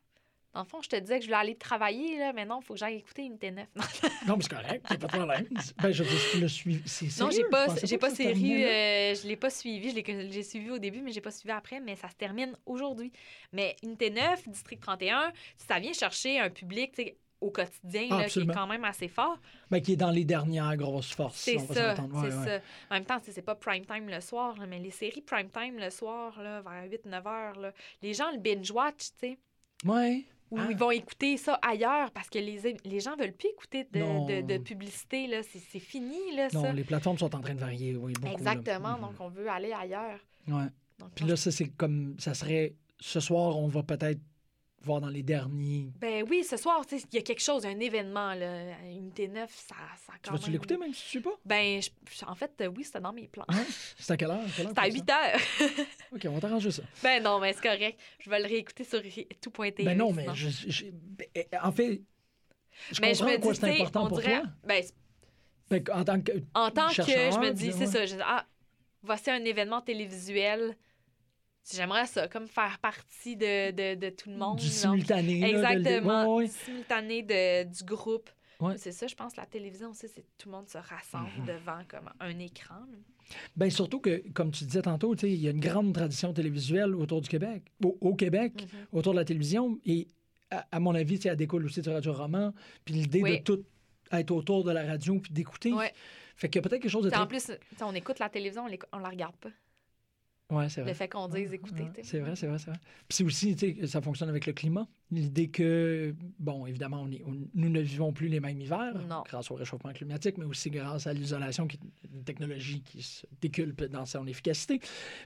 Dans le fond, je te disais que je voulais aller travailler, là, mais non, il faut que j'aille écouter Unité 9. <laughs> Non, mais c'est correct, c'est pas de problème. Ben, je suivi. C'est Non, j'ai pas, j'ai pas ça se série, euh, je l'ai pas suivi, je l'ai, suivi au début, mais j'ai pas suivi après, mais ça se termine aujourd'hui. Mais Unité 9, District 31, ça vient chercher un public, au quotidien, Ah, là, qui est quand même assez fort. Ben, qui est dans les dernières grosses forces. C'est ça. Ouais, c'est ouais. ça. En même temps, c'est pas prime time le soir, là, mais les séries prime time le soir, là, vers 8-9 heures, là, les gens le binge-watch, tu sais. Ouais. Ou Ah. ils vont écouter ça ailleurs parce que les, les gens veulent plus écouter de, de, de publicité. Là. C'est, c'est fini, là, Non, ça. les plateformes sont en train de varier, oui, beaucoup. Exactement. Mhm. Donc, on veut aller ailleurs. Ouais. Donc, Puis là, ça, c'est comme. Ça serait. Ce soir, on va peut-être voir dans les derniers. ben oui, ce soir, tu sais, il y a quelque chose, un événement. Là. Unité 9, ça, ça Tu vas-tu même- l'écouter, même si tu ne sais pas? Ben, je- en fait, oui, c'était dans mes plans. Hein? C'est à quelle heure? C'est à pour 8 heures. OK, on va t'arranger ça. ben non, mais c'est correct. Je vais le réécouter sur tout.tv. Ben non, mais je, je- ben, en fait, je Mais je comprends me en quoi dis, c'est important on pour dirais, toi. ben, Ben, en tant que... en tant que je me dis, c'est ouais. ça, je dis, ah, voici un événement télévisuel. J'aimerais ça, comme faire partie de, de, de tout le monde. Du donc- simultané. là, de- Exactement. Ouais, ouais. Du simultané de, du groupe. Ouais. C'est ça, je pense, la télévision aussi, c'est tout le monde se rassemble Mhm. devant comme un écran. Ben, surtout que, comme tu disais tantôt, il y a une grande tradition télévisuelle autour du Québec, au, au Québec, Mhm. autour de la télévision. Et à, à mon avis, elle découle aussi du radio-roman. Puis l'idée Oui. de tout être autour de la radio puis d'écouter. Ouais. Fait qu'il y a peut-être quelque chose de. En plus, on écoute la télévision, on, on la regarde pas. Ouais, c'est vrai. Le fait qu'on dise. Ouais, t'sais. c'est vrai, c'est vrai, c'est vrai. Puis c'est aussi, ça fonctionne avec le climat. L'idée que, bon, évidemment, on est- on- nous ne vivons plus les mêmes hivers Non. grâce au réchauffement climatique, mais aussi grâce à l'isolation, qui est une technologie qui se déculpe dans son efficacité.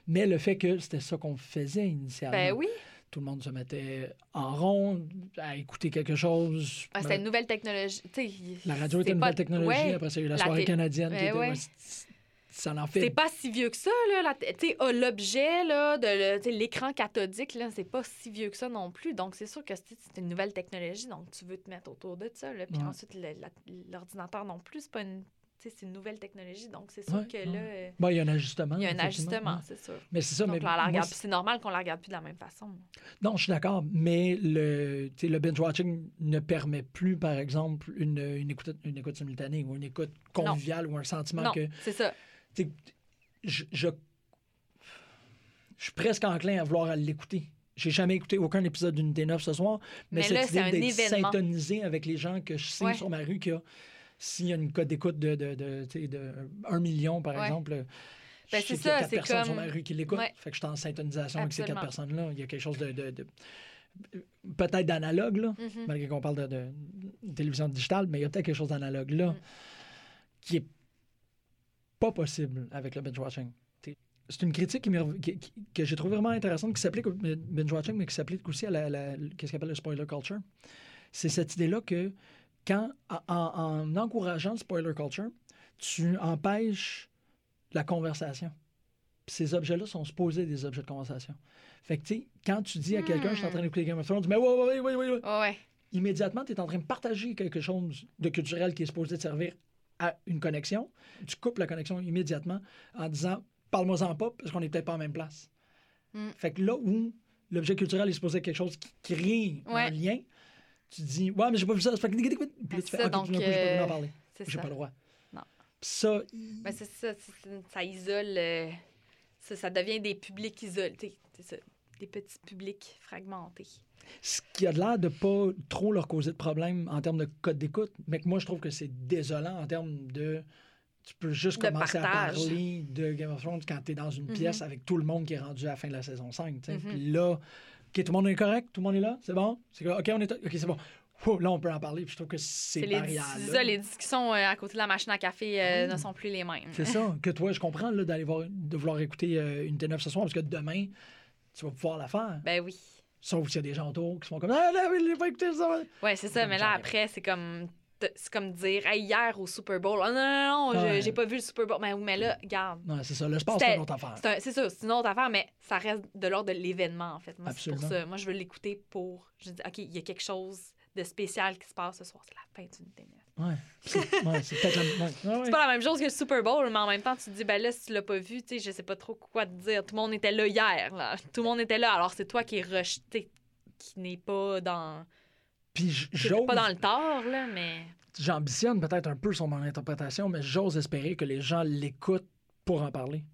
Mais le fait que c'était ça qu'on faisait initialement. Ben oui, Tout le monde se mettait en rond à écouter quelque chose. Ah, c'était Ben, une nouvelle technologie. T'sais, la radio était c'est une pas- nouvelle technologie. ouais. Après eu la La soirée canadienne. qui Ben était- ouais. C'est- ça en C'est fait. pas si vieux que ça, là. la ah, l'objet, là, de l'écran cathodique, là, c'est pas si vieux que ça non plus. Donc, c'est sûr que c'est une nouvelle technologie, donc tu veux te mettre autour de ça, là. Puis Ouais. ensuite, l'ordinateur non plus, c'est pas une... c'est nouvelle technologie, donc c'est sûr Ouais, que ouais. là, euh, Bon, il y a un ajustement. il y a un ajustement, ouais. c'est sûr. Mais c'est ça, Donc, mais moi, c'est- normal qu'on la regarde plus de la même façon. Non, je suis d'accord, mais le, le binge-watching ne permet plus, par exemple, une, une, écoute, une écoute simultanée ou une écoute conviviale ou un sentiment Non, que c'est ça. Je, je, je suis presque enclin à vouloir l'écouter. J'ai jamais écouté aucun épisode d'Unité 9 ce soir, mais, Mais cette là, idée c'est d'être syntonisé avec les gens que je sais Ouais. sur ma rue qu'il y a, s'il y a une cote d'écoute de, de, de, tu sais, de 1 million, par Ouais. exemple, Ben, je c'est ça, c'est personnes sur ma rue qui l'écoutent. Ouais. Fait que je suis en syntonisation avec ces quatre personnes-là. Il y a quelque chose de... de- peut-être d'analogue, là, Mhm. malgré qu'on parle de, télévision digitale, mais il y a peut-être quelque chose d'analogue là Mm. qui est pas possible avec le binge-watching. C'est une critique qui m'est rev- qui- qui- que j'ai trouvé vraiment intéressante, qui s'applique au binge-watching, mais qui s'applique aussi à la, la- qu'est-ce qu'on appelle le spoiler culture. C'est cette idée-là que quand, en, en encourageant le spoiler culture, tu empêches la conversation. Puis ces objets-là sont supposés des objets de conversation. Fait que, tu sais, quand tu dis à quelqu'un, je suis en train d'écouter Game of Thrones, tu dis, mais ouais, ouais, ouais. Ouais, ouais. Immédiatement, tu es en train de partager quelque chose de culturel qui est supposé te servir à une connexion. Tu coupes la connexion immédiatement en disant, parle-moi-en pas, parce qu'on n'est peut-être pas en même place. Mm. Fait que là où l'objet culturel est supposé être quelque chose qui crée Ouais. un lien, tu dis, ouais, mais j'ai pas vu ça. Fait que, puis là, tu fais, ça, ok, donc, d'un coup, j'ai pas le droit euh, d'en parler. J'ai pas le droit. Non. Puis ça, Ben, c'est ça, ça isole. euh, ça, ça devient des publics isolés. C'est ça. Des petits publics fragmentés. ce qui a l'air de pas trop leur causer de problème en termes de code d'écoute, mais que moi, je trouve que c'est désolant en termes de. Tu peux juste De commencer à parler de Game of Thrones quand tu es dans une Mhm. pièce avec tout le monde qui est rendu à la fin de la saison 5. tu sais. Mhm. Puis là, OK, tout le monde est correct, tout le monde est là, c'est bon? C'est OK, on est. OK, c'est bon. Là, on peut en parler, puis je trouve que c'est les, ça, les discussions euh, à côté de la machine à café euh, Oui. ne sont plus les mêmes. C'est ça, que toi, je comprends d'aller voir, de vouloir écouter euh, une T9 ce soir, parce que demain, tu vas pouvoir la faire. Ben oui. Sauf s'il y a des gens autour qui sont comme Ah, là, il pas écouté ça. Ouais, c'est ça. Mais là, après, c'est comme. C'est comme dire, hey, hier au Super Bowl, oh, non, non, non, Ouais. j'ai pas vu le Super Bowl. Mais, mais là, regarde, Non, c'est ça. Le sport, c'est une autre affaire. c'est ça, c'est une autre affaire, mais ça reste de l'ordre de l'événement, en fait. Moi, c'est pour Absolument. ça. Moi, je veux l'écouter pour. Je dis, OK, il y a quelque chose de spécial qui se passe ce soir. C'est la fin d'une tennis. Ouais. C'est ouais, peut-être la. ouais, ouais, pas la même chose que le Super Bowl, mais en même temps, tu te dis, ben là, si tu l'as pas vu, tu sais, je sais pas trop quoi te dire. Tout le monde était là hier, là. Tout le monde était là. Alors, c'est toi qui es rejeté, qui n'est pas dans. Puis j'ose. pas dans le tort, là, mais. J'ambitionne peut-être un peu sur mon interprétation, mais j'ose espérer que les gens l'écoutent pour en parler.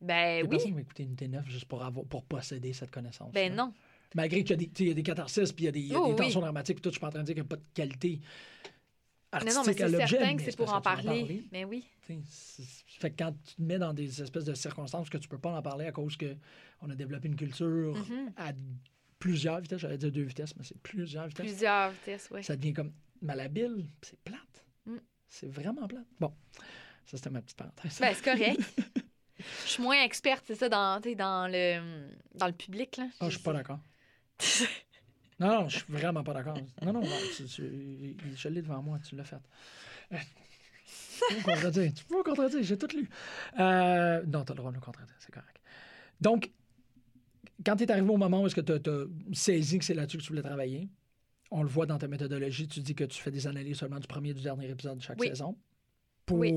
Ben Les oui. personnes vont écouter une T9 juste pour, avoir, pour posséder cette connaissance. Ben non. Malgré qu'il y a des, y a des catharsis, puis il y a des, il y a Oh, oui. tensions dramatiques, puis tout, je suis pas en train de dire qu'il n'y a pas de qualité artistique non, mais à c'est l'objet. certain que c'est pour en parler. Mais oui. Fait que quand tu te mets dans des espèces de circonstances que tu peux pas en parler à cause que on a développé une culture Mhm. à plusieurs vitesses, j'allais dire deux vitesses, mais c'est plusieurs vitesses. Plusieurs vitesses, oui. ça devient comme malhabile, c'est plate. Mm. C'est vraiment plate. Bon, ça c'était ma petite parenthèse. Ben, c'est correct. <laughs> Je suis moins experte, c'est ça, dans, dans, le, dans le public, là. Ah, je suis pas d'accord. <laughs> Non, non, je suis vraiment pas d'accord. Non, non, non, tu, tu- je l'ai devant moi, tu l'as fait. Euh, Tu peux me contredire, tu peux me contredire, j'ai tout lu. Euh, non, t'as le droit de me contredire, c'est correct. Donc, quand tu es arrivé au moment où est-ce que tu as, saisi que c'est là-dessus que tu voulais travailler, on le voit dans ta méthodologie, tu dis que tu fais des analyses seulement du premier et du dernier épisode de chaque Oui. saison. Pour. Oui.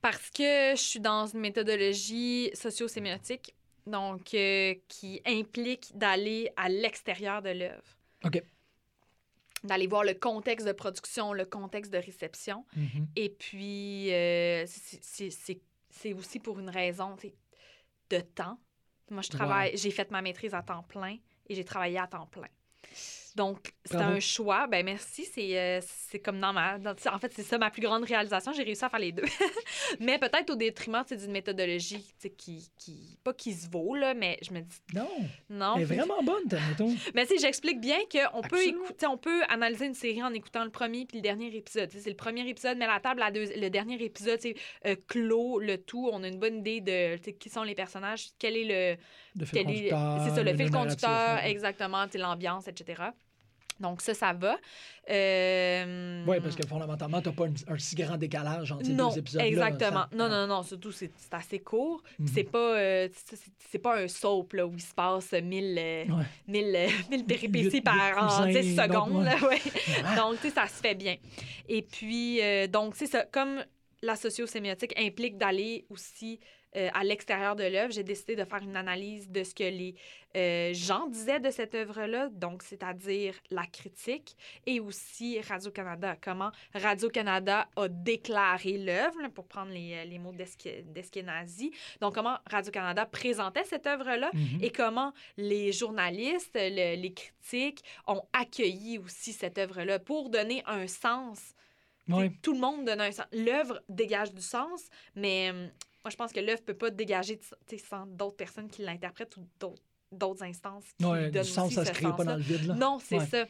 Parce que je suis dans une méthodologie socio-sémiotique, donc euh, qui implique d'aller à l'extérieur de l'œuvre. OK. D'aller voir le contexte de production, le contexte de réception. Mhm. Et puis, euh, c'est- aussi pour une raison de temps. Moi, je travaille, j'ai fait ma maîtrise à temps plein et j'ai travaillé à temps plein. Donc, c'était Bravo. un choix. Ben merci, c'est euh, c'est comme dans ma... dans- en fait, c'est ça ma plus grande réalisation. J'ai réussi à faire les deux. <laughs> mais peut-être au détriment d'une méthodologie qui, qui... Pas qui se vaut, là, mais je me dis Non, non. elle est vraiment bonne, ta méthode. <laughs> Mais tu sais, j'explique bien qu'on peut, écouter, on peut analyser une série en écoutant le premier puis le dernier épisode. C'est le premier épisode, mais la table, la deux- le dernier épisode, c'est euh, clos le tout. On a une bonne idée de qui sont les personnages, quel est le, De fil conducteur, c'est ça, le fil conducteur, exactement, l'ambiance, etc. Donc, ça, ça va. Euh, Oui, parce que fondamentalement, tu n'as pas un, un si grand décalage entre ces non, deux épisodes exactement. Non, non, non. Surtout, c'est assez court. Puis Mhm. C'est pas, euh, c'est- pas un soap là, où il se passe mille, euh, Ouais. mille, euh, <laughs> mille péripéties par cousins, 10 donc, secondes. ouais. là, ouais. <laughs> Ah. Donc, tu sais, ça se fait bien. Et puis, donc, c'est ça. Comme la sociosémiotique implique d'aller aussi euh, à l'extérieur de l'œuvre, j'ai décidé de faire une analyse de ce que les euh, gens disaient de cette œuvre-là, donc c'est-à-dire la critique, et aussi Radio-Canada. Comment Radio-Canada a déclaré l'œuvre, pour prendre les, euh, les mots d'Eskenazi. Donc, comment Radio-Canada présentait cette œuvre-là Mhm. et comment les journalistes, le- les critiques ont accueilli aussi cette œuvre-là pour donner un sens. Tout le monde donne un sens. L'œuvre dégage du sens, mais euh, moi, je pense que l'œuvre peut pas dégager sans d'autres personnes qui l'interprètent ou d'autres d'autres instances qui Ouais, donnent du sens, aussi ça se crée pas dans le vide. Là. Non, c'est Ouais. ça.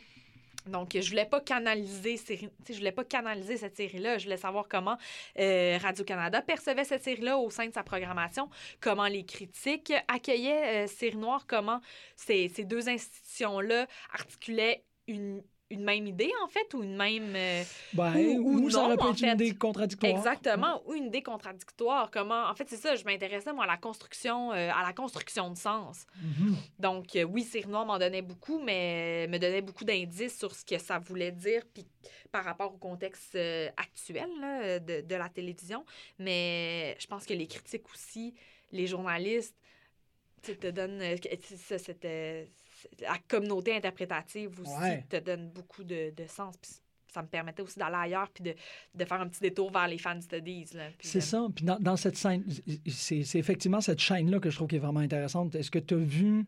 Donc, je voulais pas canaliser, série- je voulais pas canaliser cette série-là. Je voulais savoir comment euh, Radio-Canada percevait cette série-là au sein de sa programmation, comment les critiques accueillaient euh, Série Noire, comment ces, ces deux institutions-là articulaient une, une même idée, en fait, ou une même... euh, Ben, Ou- ou ou ça non, aurait pu en être une idée contradictoire. Exactement, ou une idée contradictoire. Comment, en fait, c'est ça, je m'intéressais, moi, à la construction, euh, à la construction de sens. Mhm. Donc, euh, oui, Série Noire m'en donnait beaucoup, mais me donnait beaucoup d'indices sur ce que ça voulait dire, puis par rapport au contexte actuel là, de, de la télévision. Mais je pense que les critiques aussi, les journalistes, tu te donnent... euh, la communauté interprétative aussi Ouais. te donne beaucoup de, de sens. Puis ça me permettait aussi d'aller ailleurs, puis de, de faire un petit détour vers les fan studies. C'est euh, ça. Puis dans, dans cette scène, c'est c'est effectivement cette chaîne-là que je trouve qui est vraiment intéressante. Est-ce que tu as vu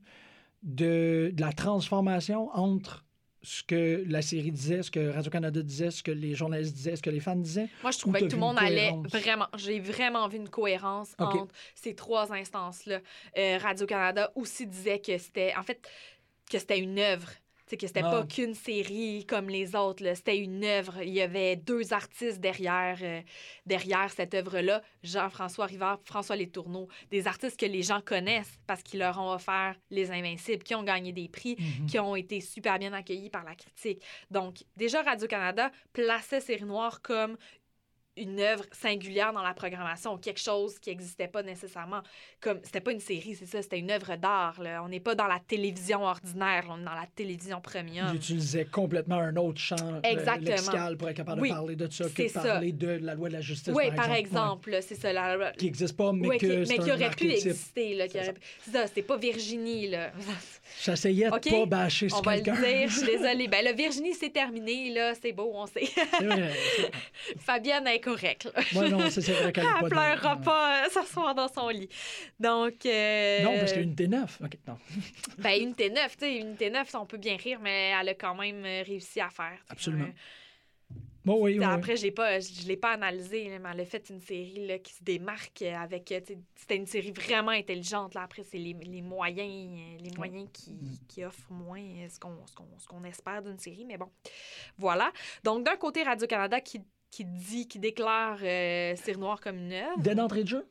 de, de la transformation entre ce que la série disait, ce que Radio-Canada disait, ce que les journalistes disaient, ce que les fans disaient? Moi, je trouvais que tout le monde allait vraiment. J'ai vraiment vu une cohérence entre ces trois instances-là. Euh, Radio-Canada aussi disait que c'était. En fait, que c'était une œuvre. Tu sais, que c'était pas qu'une série comme les autres. là. C'était une œuvre. Il y avait deux artistes derrière, euh, derrière cette œuvre-là. Jean-François Rivard, François Letourneau. Des artistes que les gens connaissent parce qu'ils leur ont offert Les Invincibles, qui ont gagné des prix Mhm. qui ont été super bien accueillis par la critique. Donc, déjà, Radio-Canada plaçait Série Noire comme une œuvre singulière dans la programmation, quelque chose qui n'existait pas nécessairement. Comme c'était pas une série, c'est ça, c'était une œuvre d'art. On n'est pas dans la télévision ordinaire, on est dans la télévision premium. J'utilisais complètement un autre champ euh, Exactement. lexical pour être capable Oui, de parler de ça que c'est de ça. parler de la loi de la justice, Oui, par exemple. exemple, c'est ça. La. Qui n'existe pas, mais que qui, mais aurait pu exister. Là, qui C'est aurait- C'est ça, c'était pas Virginie. Là. J'essayais de OK, pas bâcher On sur va le quelqu'un. dire, je suis <laughs> désolée. Ben, là, Virginie, c'est terminé, là, c'est beau, on sait. <laughs> Fabienne est correcte. Moi, non, c'est c'est vrai qu'elle est <laughs> Elle pas pleurera pas euh, <laughs> ce soir dans son lit. Donc. euh, Non, parce qu'il y a une T9. OK, non. <laughs> Ben, une T9, tu sais, une T9, on peut bien rire, mais elle a quand même euh, réussi à faire. Absolument. Euh, Bon, oui, oui. Après, je je l'ai pas analysé, mais elle a fait une série là, qui se démarque avec. euh, C'était une série vraiment intelligente. Là. Après, c'est les, les moyens, euh, les moyens qui, qui offrent moins euh, qu'on ce qu'on espère d'une série. Mais bon, voilà. Donc, d'un côté, Radio-Canada qui, qui dit, qui déclare euh, Cire Noire comme une œuvre. Dès d'entrée de jeu?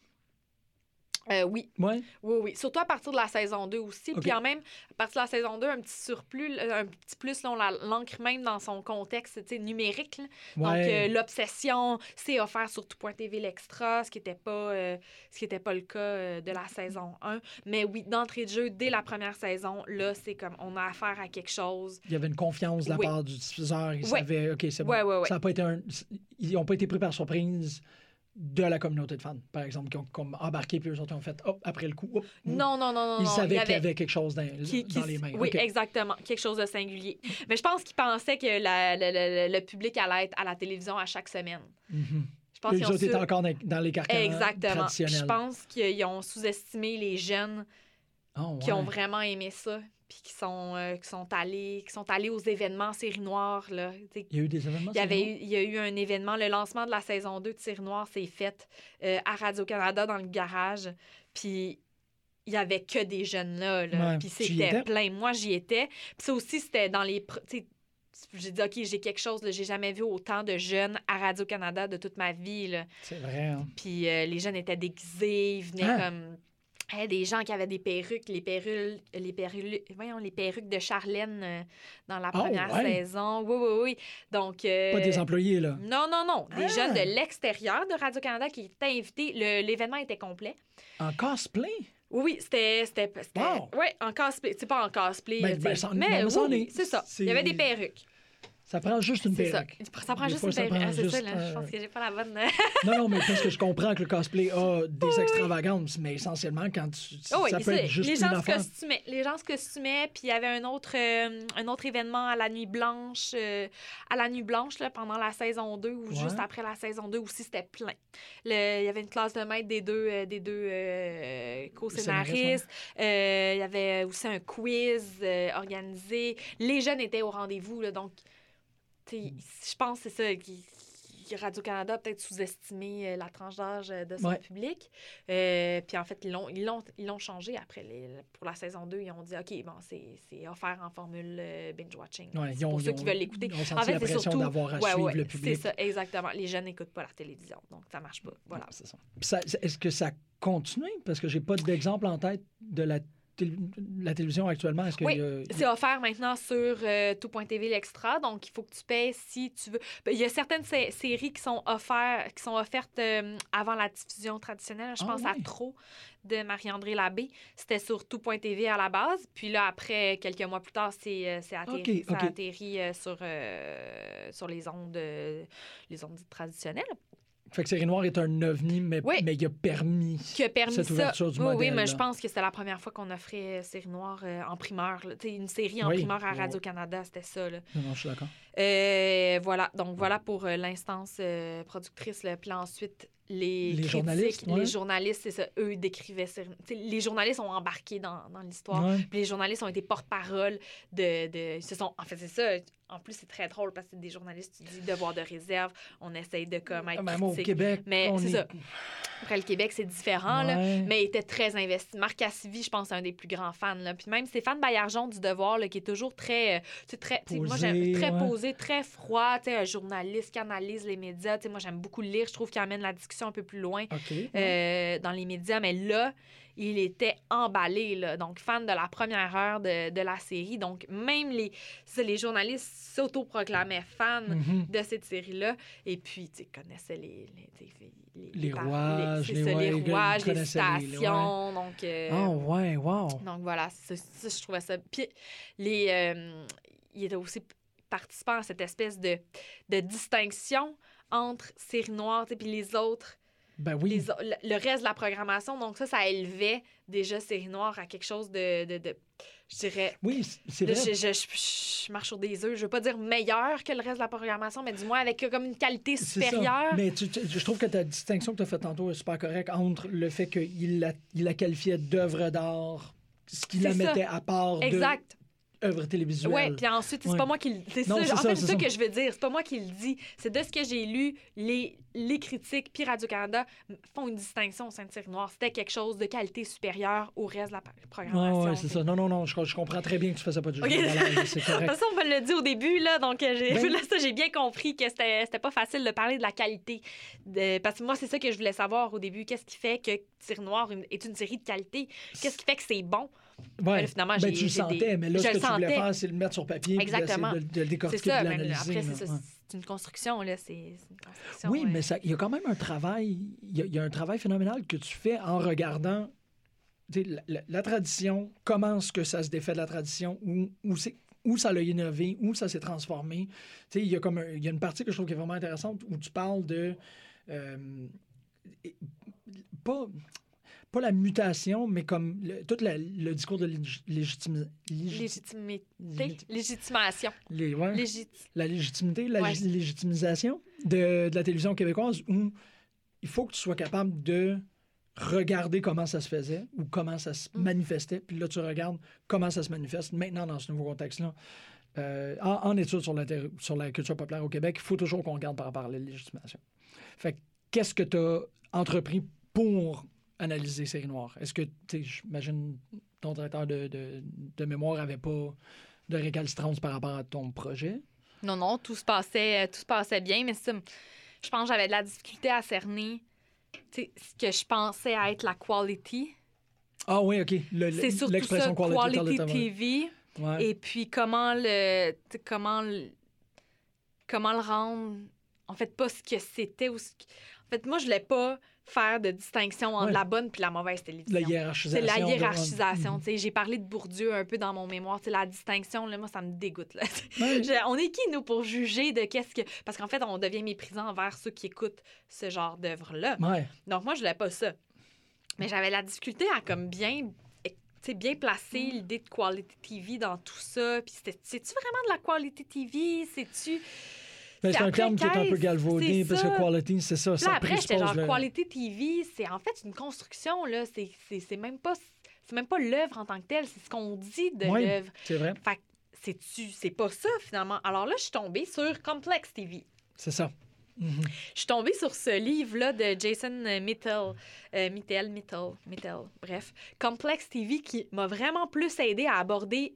Euh, oui, Oui. oui, oui. Surtout à partir de la saison 2 aussi. Puis en même, à partir de la saison 2, un petit surplus, un petit plus, là, on la- l'ancre même dans son contexte numérique. là. Donc, euh, l'obsession, c'est offert sur tout.tv l'extra, ce qui n'était pas, euh, ce qui était pas le cas de la saison 1. Mais oui, d'entrée de jeu, dès la première saison, là, c'est comme on a affaire à quelque chose. Il y avait une confiance de la Oui. part du diffuseur. Ils savaient, OK, c'est bon. Ça pas été un... Ils n'ont pas été pris par surprise de la communauté de fans, par exemple, qui ont comme embarqué, puis eux autres ont fait, hop, après le coup, hop, Non, non, non, non. Ils savaient qu'il y avait- quelque chose dans, qui- dans qui- les mains. Oui, exactement. Quelque chose de singulier. Mais je pense qu'ils pensaient que la- le, le- le public allait être à la télévision à chaque semaine. Mhm. Je pense Les autres étaient encore dans, dans les carcans Exactement. traditionnels. Je pense qu'ils ont sous-estimé les jeunes Oh, qui ont vraiment aimé ça, puis qui sont, euh, qui sont allés, qui sont allés aux événements série noire là. Il y a eu des événements. Il y, avait eu, il y a eu un événement, le lancement de la saison 2 de Série Noire s'est fait euh, à Radio-Canada dans le garage. Puis il y avait que des jeunes là. là. Ouais. Puis c'était plein. Moi, j'y étais. Puis ça aussi, c'était dans les. J'ai dit, OK, j'ai quelque chose. J'ai jamais vu autant de jeunes à Radio-Canada de toute ma vie. C'est vrai. hein. Puis euh, les jeunes étaient déguisés. Ils venaient Ah. comme. Des gens qui avaient des perruques, les perruques, les perruques, voyons, les perruques de Charlène euh, dans la Ah, première ouais. saison. Oui, oui, oui. Donc. euh, Pas des employés, là. Non, non, non. Des Ah! jeunes de l'extérieur de Radio-Canada qui étaient invités. L'événement était complet. En cosplay? Oui, oui, c'était. c'était, Wow. Ouais, en cosplay. C'est pas en cosplay. Ben, ben, mais oui, oui, c'est ça. Il y avait des perruques. Ça prend juste une C'est ça. perruque. Ça prend Des juste fois, une perruque. Ah, c'est ça, là. Je pense que j'ai pas la bonne. <laughs> Non, non, mais parce que je comprends que le cosplay a des extravagances, mais essentiellement, quand tu, Oh oui, ça peut être juste les une gens se affaire. costumaient. Les gens se costumaient, puis il y avait un autre, euh, un autre événement à la Nuit Blanche, euh, à la Nuit Blanche, là, pendant la saison 2 ou juste après la saison 2 aussi, c'était plein. Le- Il y avait une classe de maître des deux, euh, des deux euh, co-scénaristes. Euh, il y avait aussi un quiz euh, organisé. Les jeunes étaient au rendez-vous, là, donc je pense que c'est ça qui. Radio-Canada a peut-être sous-estimé euh, la tranche d'âge euh, de son Ouais. public. Euh, puis en fait, ils l'ont, ils l'ont, ils l'ont changé après. Les, pour la saison 2, ils ont dit OK, bon, c'est, c'est offert en formule binge-watching. Ouais, ont- pour ceux qui veulent l'écouter. Ils ont En fait, c'est surtout. d'avoir à Ouais, suivre le public. C'est ça, exactement. Les jeunes n'écoutent pas la télévision, donc ça marche pas. Voilà. C'est ça. Puis ça- Est-ce que ça continue? Parce que j'ai pas d'exemple en tête de la, la télévision actuellement. Est-ce Oui, a- C'est offert maintenant sur euh, tout.tv l'extra, donc il faut que tu payes si tu veux. Ben, Il y a certaines sé- séries qui sont offertes, qui sont offertes euh, avant la diffusion traditionnelle. Je Ah pense à. Trop de Marie-André Labbé. C'était sur tout.tv à la base, puis là après quelques mois plus tard, c'est euh, c'est atterri, ça euh, sur sur les ondes les ondes traditionnelles. Fait que Série Noire est un ovni, mais, Oui. mais il a permis. qui a permis Cette ça. ouverture du oui, oui, mais je pense que c'était la première fois qu'on offrait euh, Série Noire euh, en primeur. là. Une série en Oui. primeur à. Radio-Canada, c'était ça. Là. Non, non, je suis d'accord. Euh, voilà, donc voilà pour l'instance productrice. Puis là, ensuite, les, journalistes, ouais. les journalistes, c'est ça, eux, décrivaient. Les journalistes ont embarqué dans, dans l'histoire. Ouais. Les journalistes ont été porte-parole de, de. sont, en fait, c'est ça. En plus, c'est très drôle parce que des journalistes, tu dis devoir de réserve, on essaye de comme être Même au. Québec, Mais c'est est- ça. Après, le Québec, c'est différent, là. Mais il était très investi. Marc Cassivi, je pense, c'est un des plus grands fans. Là. Puis même Stéphane Baillargeon du Devoir, là, qui est toujours très. euh, tu très sais, moi, Posé, j'aime très ouais. posé, très froid. Un journaliste qui analyse les médias. Moi, j'aime beaucoup le lire. Je trouve qu'il amène la discussion un peu plus loin euh, dans les médias. Mais là, il était emballé. Là. Donc, fan de la première heure de, de la série. Donc, même les, les journalistes s'autoproclamaient fans Mhm. de cette série-là. Et puis, tu sais, connaissaient les... Les, les, Les rouages, les- ça, les ouais, rouages, ouais. stations. Donc, euh, Ah, ouais, wow. donc voilà, ça, ça, je trouvais ça. Puis, les, euh, il était aussi participant à cette espèce de, de distinction entre série noire et les autres, Ben oui. les, o- le, reste de la programmation. Donc ça, ça élevait déjà série noire à quelque chose de, de, de- je dirais, Oui, c'est vrai. je, je- je- je marche sur des œufs. Je veux pas dire meilleur que le reste de la programmation, mais du moins avec comme une qualité supérieure. Mais tu- tu- je trouve que ta distinction que tu as faite tantôt est super correcte entre le fait qu'il la, il la qualifiait d'œuvre d'art, ce qui la ça. mettait à part de Exact. Œuvre télévisuelle. Ouais, puis ensuite, c'est Ouais. pas moi qui le c'est ça, en ça, fait, c'est ça ça. que je veux dire, c'est pas moi qui le dis, c'est de ce que j'ai lu, les, les critiques puis Radio-Canada font une distinction au sein de Série Noire, c'était quelque chose de qualité supérieure au reste de la programmation. ouais, c'est ça. Non, non, non, je, je comprends très bien que tu faisais pas de jugement Ok. de valeur, c'est <laughs> De correct. toute façon, on me l'a dit au début, là, donc euh, j'ai, Ben- <laughs> là, ça, j'ai bien compris que c'était, c'était pas facile de parler de la qualité. De, parce que moi, c'est ça que je voulais savoir au début. Qu'est-ce qui fait que Série Noire est une série de qualité? Qu'est-ce qui fait que c'est bon? Ouais. finalement, Ben, tu le des- sentais, mais là, je ce que tu voulais faire, c'est le mettre sur papier Exactement. de, de le décortiquer, ça, de l'analyser. après, c'est. Ouais. Une construction, là. C'est. Oui, mais il y a quand même un travail, il y, a, il y a un travail phénoménal que tu fais en regardant la, la- la tradition, comment est-ce que ça se défait de la tradition, où, où, c'est- où ça l'a innové, où ça s'est transformé. Tu sais, il y a comme un- il y a une partie que je trouve qui est vraiment intéressante où tu parles de euh, pas pas la mutation, mais comme le- tout la- le discours de lég- légitimi- légiti- Légitimité. légiti- Légitimation. les- ouais Légit... la légitimité, la Ouais. lég- légitimisation de, de la télévision québécoise où il faut que tu sois capable de regarder comment ça se faisait ou comment ça se Mm. manifestait. Puis là, tu regardes comment ça se manifeste maintenant dans ce nouveau contexte-là. Euh, en, en études sur la, sur la culture populaire au Québec, il faut toujours qu'on regarde par rapport à la légitimation. Fait que, qu'est-ce que tu as entrepris pour analyser Série Noire? Est-ce que, tu sais, j'imagine, ton directeur de, de, de mémoire avait pas de récalcitrance par rapport à ton projet? Non, non, tout se passait, euh, tout se passait bien, mais ça, je pense que j'avais de la difficulté à cerner ce que je pensais être la quality. Ah oui, OK. C'est surtout ça, l'expression quality. TV. Ouais. Et puis comment le comment le, comment le rendre en fait pas ce que c'était ou ce que- en fait moi je voulais pas faire de distinction entre Ouais. la bonne puis la mauvaise télévision. La hiérarchisation. C'est la hiérarchisation. Mhm. tu sais. J'ai parlé de Bourdieu un peu dans mon mémoire. tu sais, la distinction, là, moi, ça me dégoûte. Là. Ouais. <laughs> Je- on est qui, nous, pour juger de qu'est-ce que. Parce qu'en fait, on devient méprisant envers ceux qui écoutent ce genre d'œuvre-là. Ouais. Donc, moi, je voulais pas ça. Mais j'avais la difficulté à, comme, bien. sais, bien placer Mm. l'idée de quality TV dans tout ça. Puis, c'est-tu vraiment de la quality TV? C'est-tu. Ben, c'est un terme qui est un peu galvaudé c'est parce que quality, c'est ça. Puis Ça là, après, j'étais genre, quality TV, c'est en fait une construction, là. C'est- C'est c'est même pas. C'est même pas l'œuvre en tant que telle, c'est ce qu'on dit de Ouais. l'œuvre. C'est vrai. Fait c'est-tu, c'est pas ça finalement? Alors là, je suis tombée sur Complex TV. C'est ça. Mhm. Je suis tombée sur ce livre-là de Jason Mittel, euh, Mittel, Mittel, Mittel, bref, Complex TV qui m'a vraiment plus aidé à aborder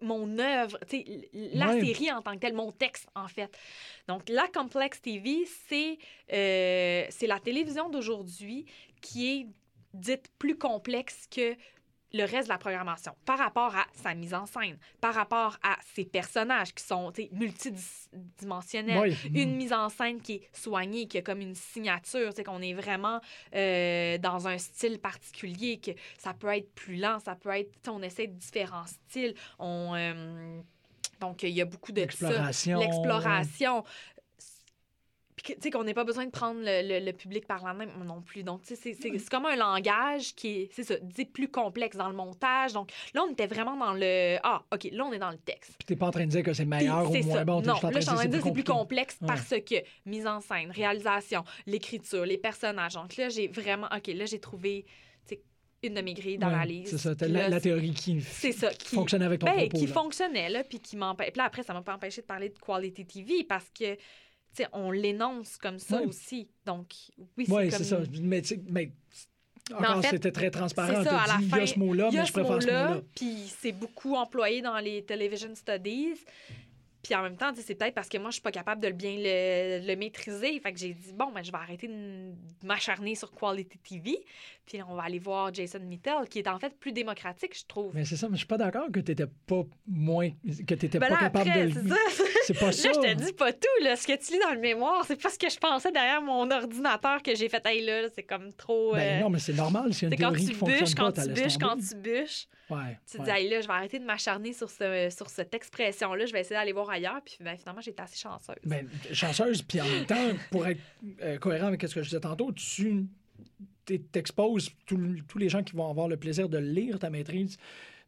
mon œuvre, la Ouais. série en tant que telle, mon texte en fait. Donc la Complex TV, c'est euh, c'est la télévision d'aujourd'hui qui est dite plus complexe que le reste de la programmation par rapport à sa mise en scène, par rapport à ses personnages qui sont multidimensionnels, Ouais. une mise en scène qui est soignée, qui a comme une signature, c'est qu'on est vraiment euh, dans un style particulier, que ça peut être plus lent, ça peut être, on essaie de différents styles, on, euh, donc il y a beaucoup de ça. L'exploration. Puis, tu sais, qu'on n'ait pas besoin de prendre le, le- le public par la main non plus. Donc, tu sais, c'est- c'est comme un langage qui est, c'est ça, dit plus complexe dans le montage. Donc, là, on était vraiment dans le. Ah, OK, là, on est dans le texte. Puis t'es pas en train de dire que c'est Puis meilleur ou c'est moins ça. bon. non, là, je suis en train de dire que c'est plus complexe Ouais. parce que mise en scène, réalisation, l'écriture, les personnages. Donc là, j'ai vraiment. OK, là, j'ai trouvé une de mes grilles Ouais, d'analyse. C'est ça. Puis la, là, la théorie qui, c'est ça. Qui, fonctionne avec ton ben, propos. qui là. fonctionnait, là, puis qui m'empêche. Puis là, après, ça m'a pas empêché de parler de quality TV parce que, on l'énonce comme ça Ouais. aussi. Donc, oui, c'est comme... ça. Mais, mais encore, en fait, c'était très transparent. ça, la il y a ce mot-là, mais je préfère ce mot-là, mot-là. puis c'est beaucoup employé dans les television studies. Puis en même temps, c'est peut-être parce que moi, je suis pas capable de le bien le, le maîtriser. Fait que j'ai dit, bon, ben, je vais arrêter de m'acharner sur Quality TV. Puis on va aller voir Jason Mittel, qui est en fait plus démocratique, je trouve. Mais c'est ça, mais je suis pas d'accord que t'étais pas moins. que t'étais Ben pas là, capable après, de. le-. C'est <laughs> pas Là, ça. je te dis pas tout. Là. Ce que tu lis dans le mémoire, c'est pas ce que je pensais derrière mon ordinateur que j'ai fait. Hey, là, là, c'est comme trop. Ben euh, non, mais c'est normal. C'est une quand tu qui bûches, quand tu bûches, quand tu bûches. Ouais, Tu te dis, là, je vais arrêter de m'acharner sur, ce, sur cette expression-là. Je vais essayer d'aller voir ailleurs. Puis ben, finalement, j'ai été assez chanceuse. Ben, chanceuse, puis en même temps, pour être euh, cohérent avec ce que je disais tantôt, tu t'exposes, tous les gens qui vont avoir le plaisir de lire ta maîtrise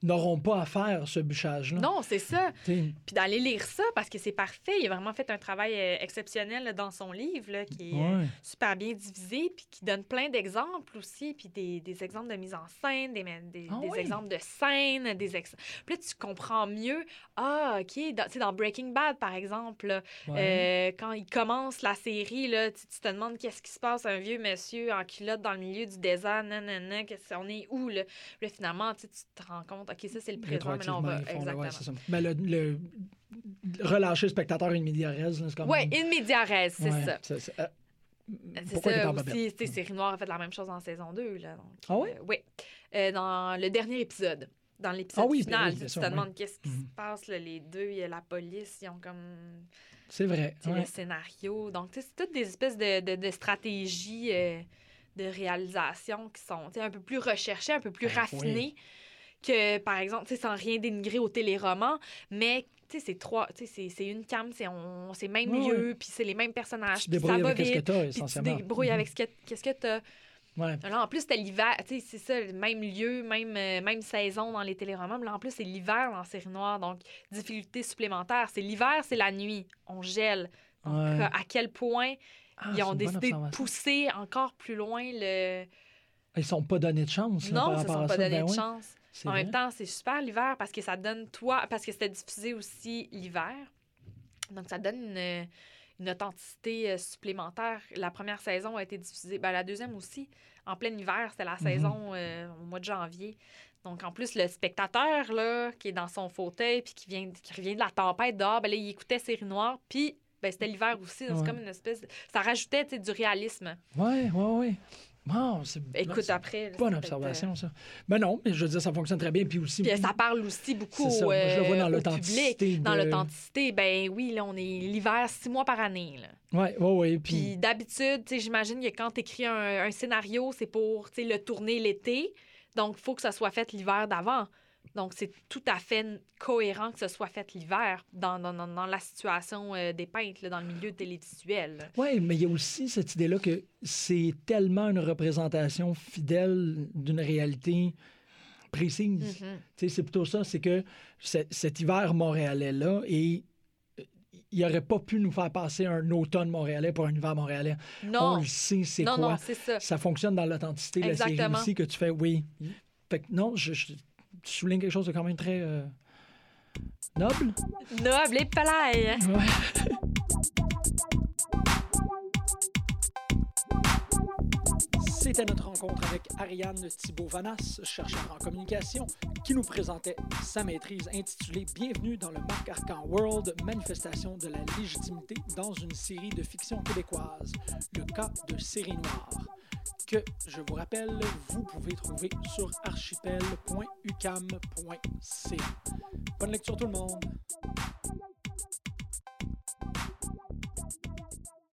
n'auront pas à faire ce bûchage-là. non, c'est ça. Puis d'aller lire ça parce que c'est parfait. Il a vraiment fait un travail euh, exceptionnel là, dans son livre là, qui est euh, ouais. super bien divisé puis qui donne plein d'exemples aussi. Puis des, des exemples de mise en scène, des, des, Ah des oui? exemples de scène. Des ex... Puis là, tu comprends mieux. Ah, OK. Dans, tu sais, dans Breaking Bad, par exemple, là, ouais. Euh, quand il commence la série, là, tu, tu te demandes qu'est-ce qui se passe, un vieux monsieur en culotte dans le milieu du désert, nanana, on est où, là? Puis là, finalement, tu te rends compte, OK, ça, c'est le présent, mais là, on va... Exactement. ouais, ça. Ben, le, le- relâcher le spectateur une média res, là, c'est comme. Ouais, in media res, c'est Ouais, ça. c'est- euh, ça babette? aussi. sais, Série Noire a fait la même chose en saison 2, là. donc, Ah oui? euh, oui. Euh, dans le dernier épisode. Dans l'épisode Ah oui, ben final, oui, tu te oui. demandes qu'est-ce qui Mhm. se passe, là, les deux, il y a la police, ils ont comme C'est vrai. ouais. le scénario. Donc, tu sais, c'est toutes des espèces de, de, de stratégies euh, de réalisation qui sont un peu plus recherchées, un peu plus Ben, raffinées que, par exemple, tu sais, sans rien dénigrer au téléroman, mais tu sais, c'est trois, tu sais, c'est- une cam, c'est on- c'est même lieu, puis c'est les mêmes personnages, Tu ça débrouilles va avec ce que vite, tu as, puis tu essentiellement. débrouilles Mhm. avec ce que, qu'est-ce que tu as. Ouais. Là, en plus, c'était l'hiver, tu sais, c'est ça, même lieu, même, euh, même saison dans les téléromans. Mais là, en plus, c'est l'hiver dans Série Noire, donc difficulté supplémentaire. C'est l'hiver, c'est la nuit, on gèle. Donc, Ouais. à quel point Ah, ils ont décidé de pousser encore plus loin le... Ils sont pas donnés de chance. là, par Non, ils rapport sont pas ça. donné Ben de oui, chance. En vrai. même temps, c'est super l'hiver parce que ça donne toi, parce que c'était diffusé aussi l'hiver. Donc, ça donne une, une authenticité euh, supplémentaire. La première saison a été diffusée, ben, la deuxième aussi, en plein hiver. C'était la Mhm. saison euh, au mois de janvier. Donc, en plus, le spectateur, là, qui est dans son fauteuil, puis qui, vient, qui revient de la tempête dehors, ben là, il écoutait Série Noire, puis ben, c'était l'hiver aussi. C'est Ouais. comme une espèce... de- Ça rajoutait, du réalisme. Ouais, ouais, ouais. C'est Écoute, après. bonne observation, ça. Ben non, mais je veux dire, ça fonctionne très bien. Puis aussi, euh, Puis ça parle aussi beaucoup ça. au, Moi, je le vois dans euh, l'authenticité. Dans de- l'authenticité, ben oui, là, on est l'hiver six mois par année. Là. ouais, ouais, ouais. Puis, Puis d'habitude, tu sais, j'imagine que quand tu écris un, un scénario, c'est pour tu sais, le tourner l'été. Donc, il faut que ça soit fait l'hiver d'avant. Donc, c'est tout à fait cohérent que ce soit fait l'hiver dans, dans, dans- la situation euh, des peintres, là, dans le milieu télévisuel. Oui, mais il y a aussi cette idée-là que c'est tellement une représentation fidèle d'une réalité précise. Tu sais, C'est plutôt ça, c'est que ce- cet hiver montréalais-là, et euh, il n'aurait pas pu nous faire passer un automne montréalais pour un hiver montréalais. On Non, le sait, c'est quoi. non, c'est ça. Ça fonctionne dans l'authenticité de la série Exactement. aussi, que tu fais oui. Fait que non, je, je souligne quelque chose de quand même très euh, noble? Noble et palais. Ouais. C'était notre rencontre avec Ariane Thibault-Vanas, chercheur en communication, qui nous présentait sa maîtrise intitulée Bienvenue dans le Marc Arcan World, manifestation de la légitimité dans une série de fiction québécoise, le cas de Série Noire, que je vous rappelle, vous pouvez trouver sur archipel.ucam.ca. Bonne lecture tout le monde!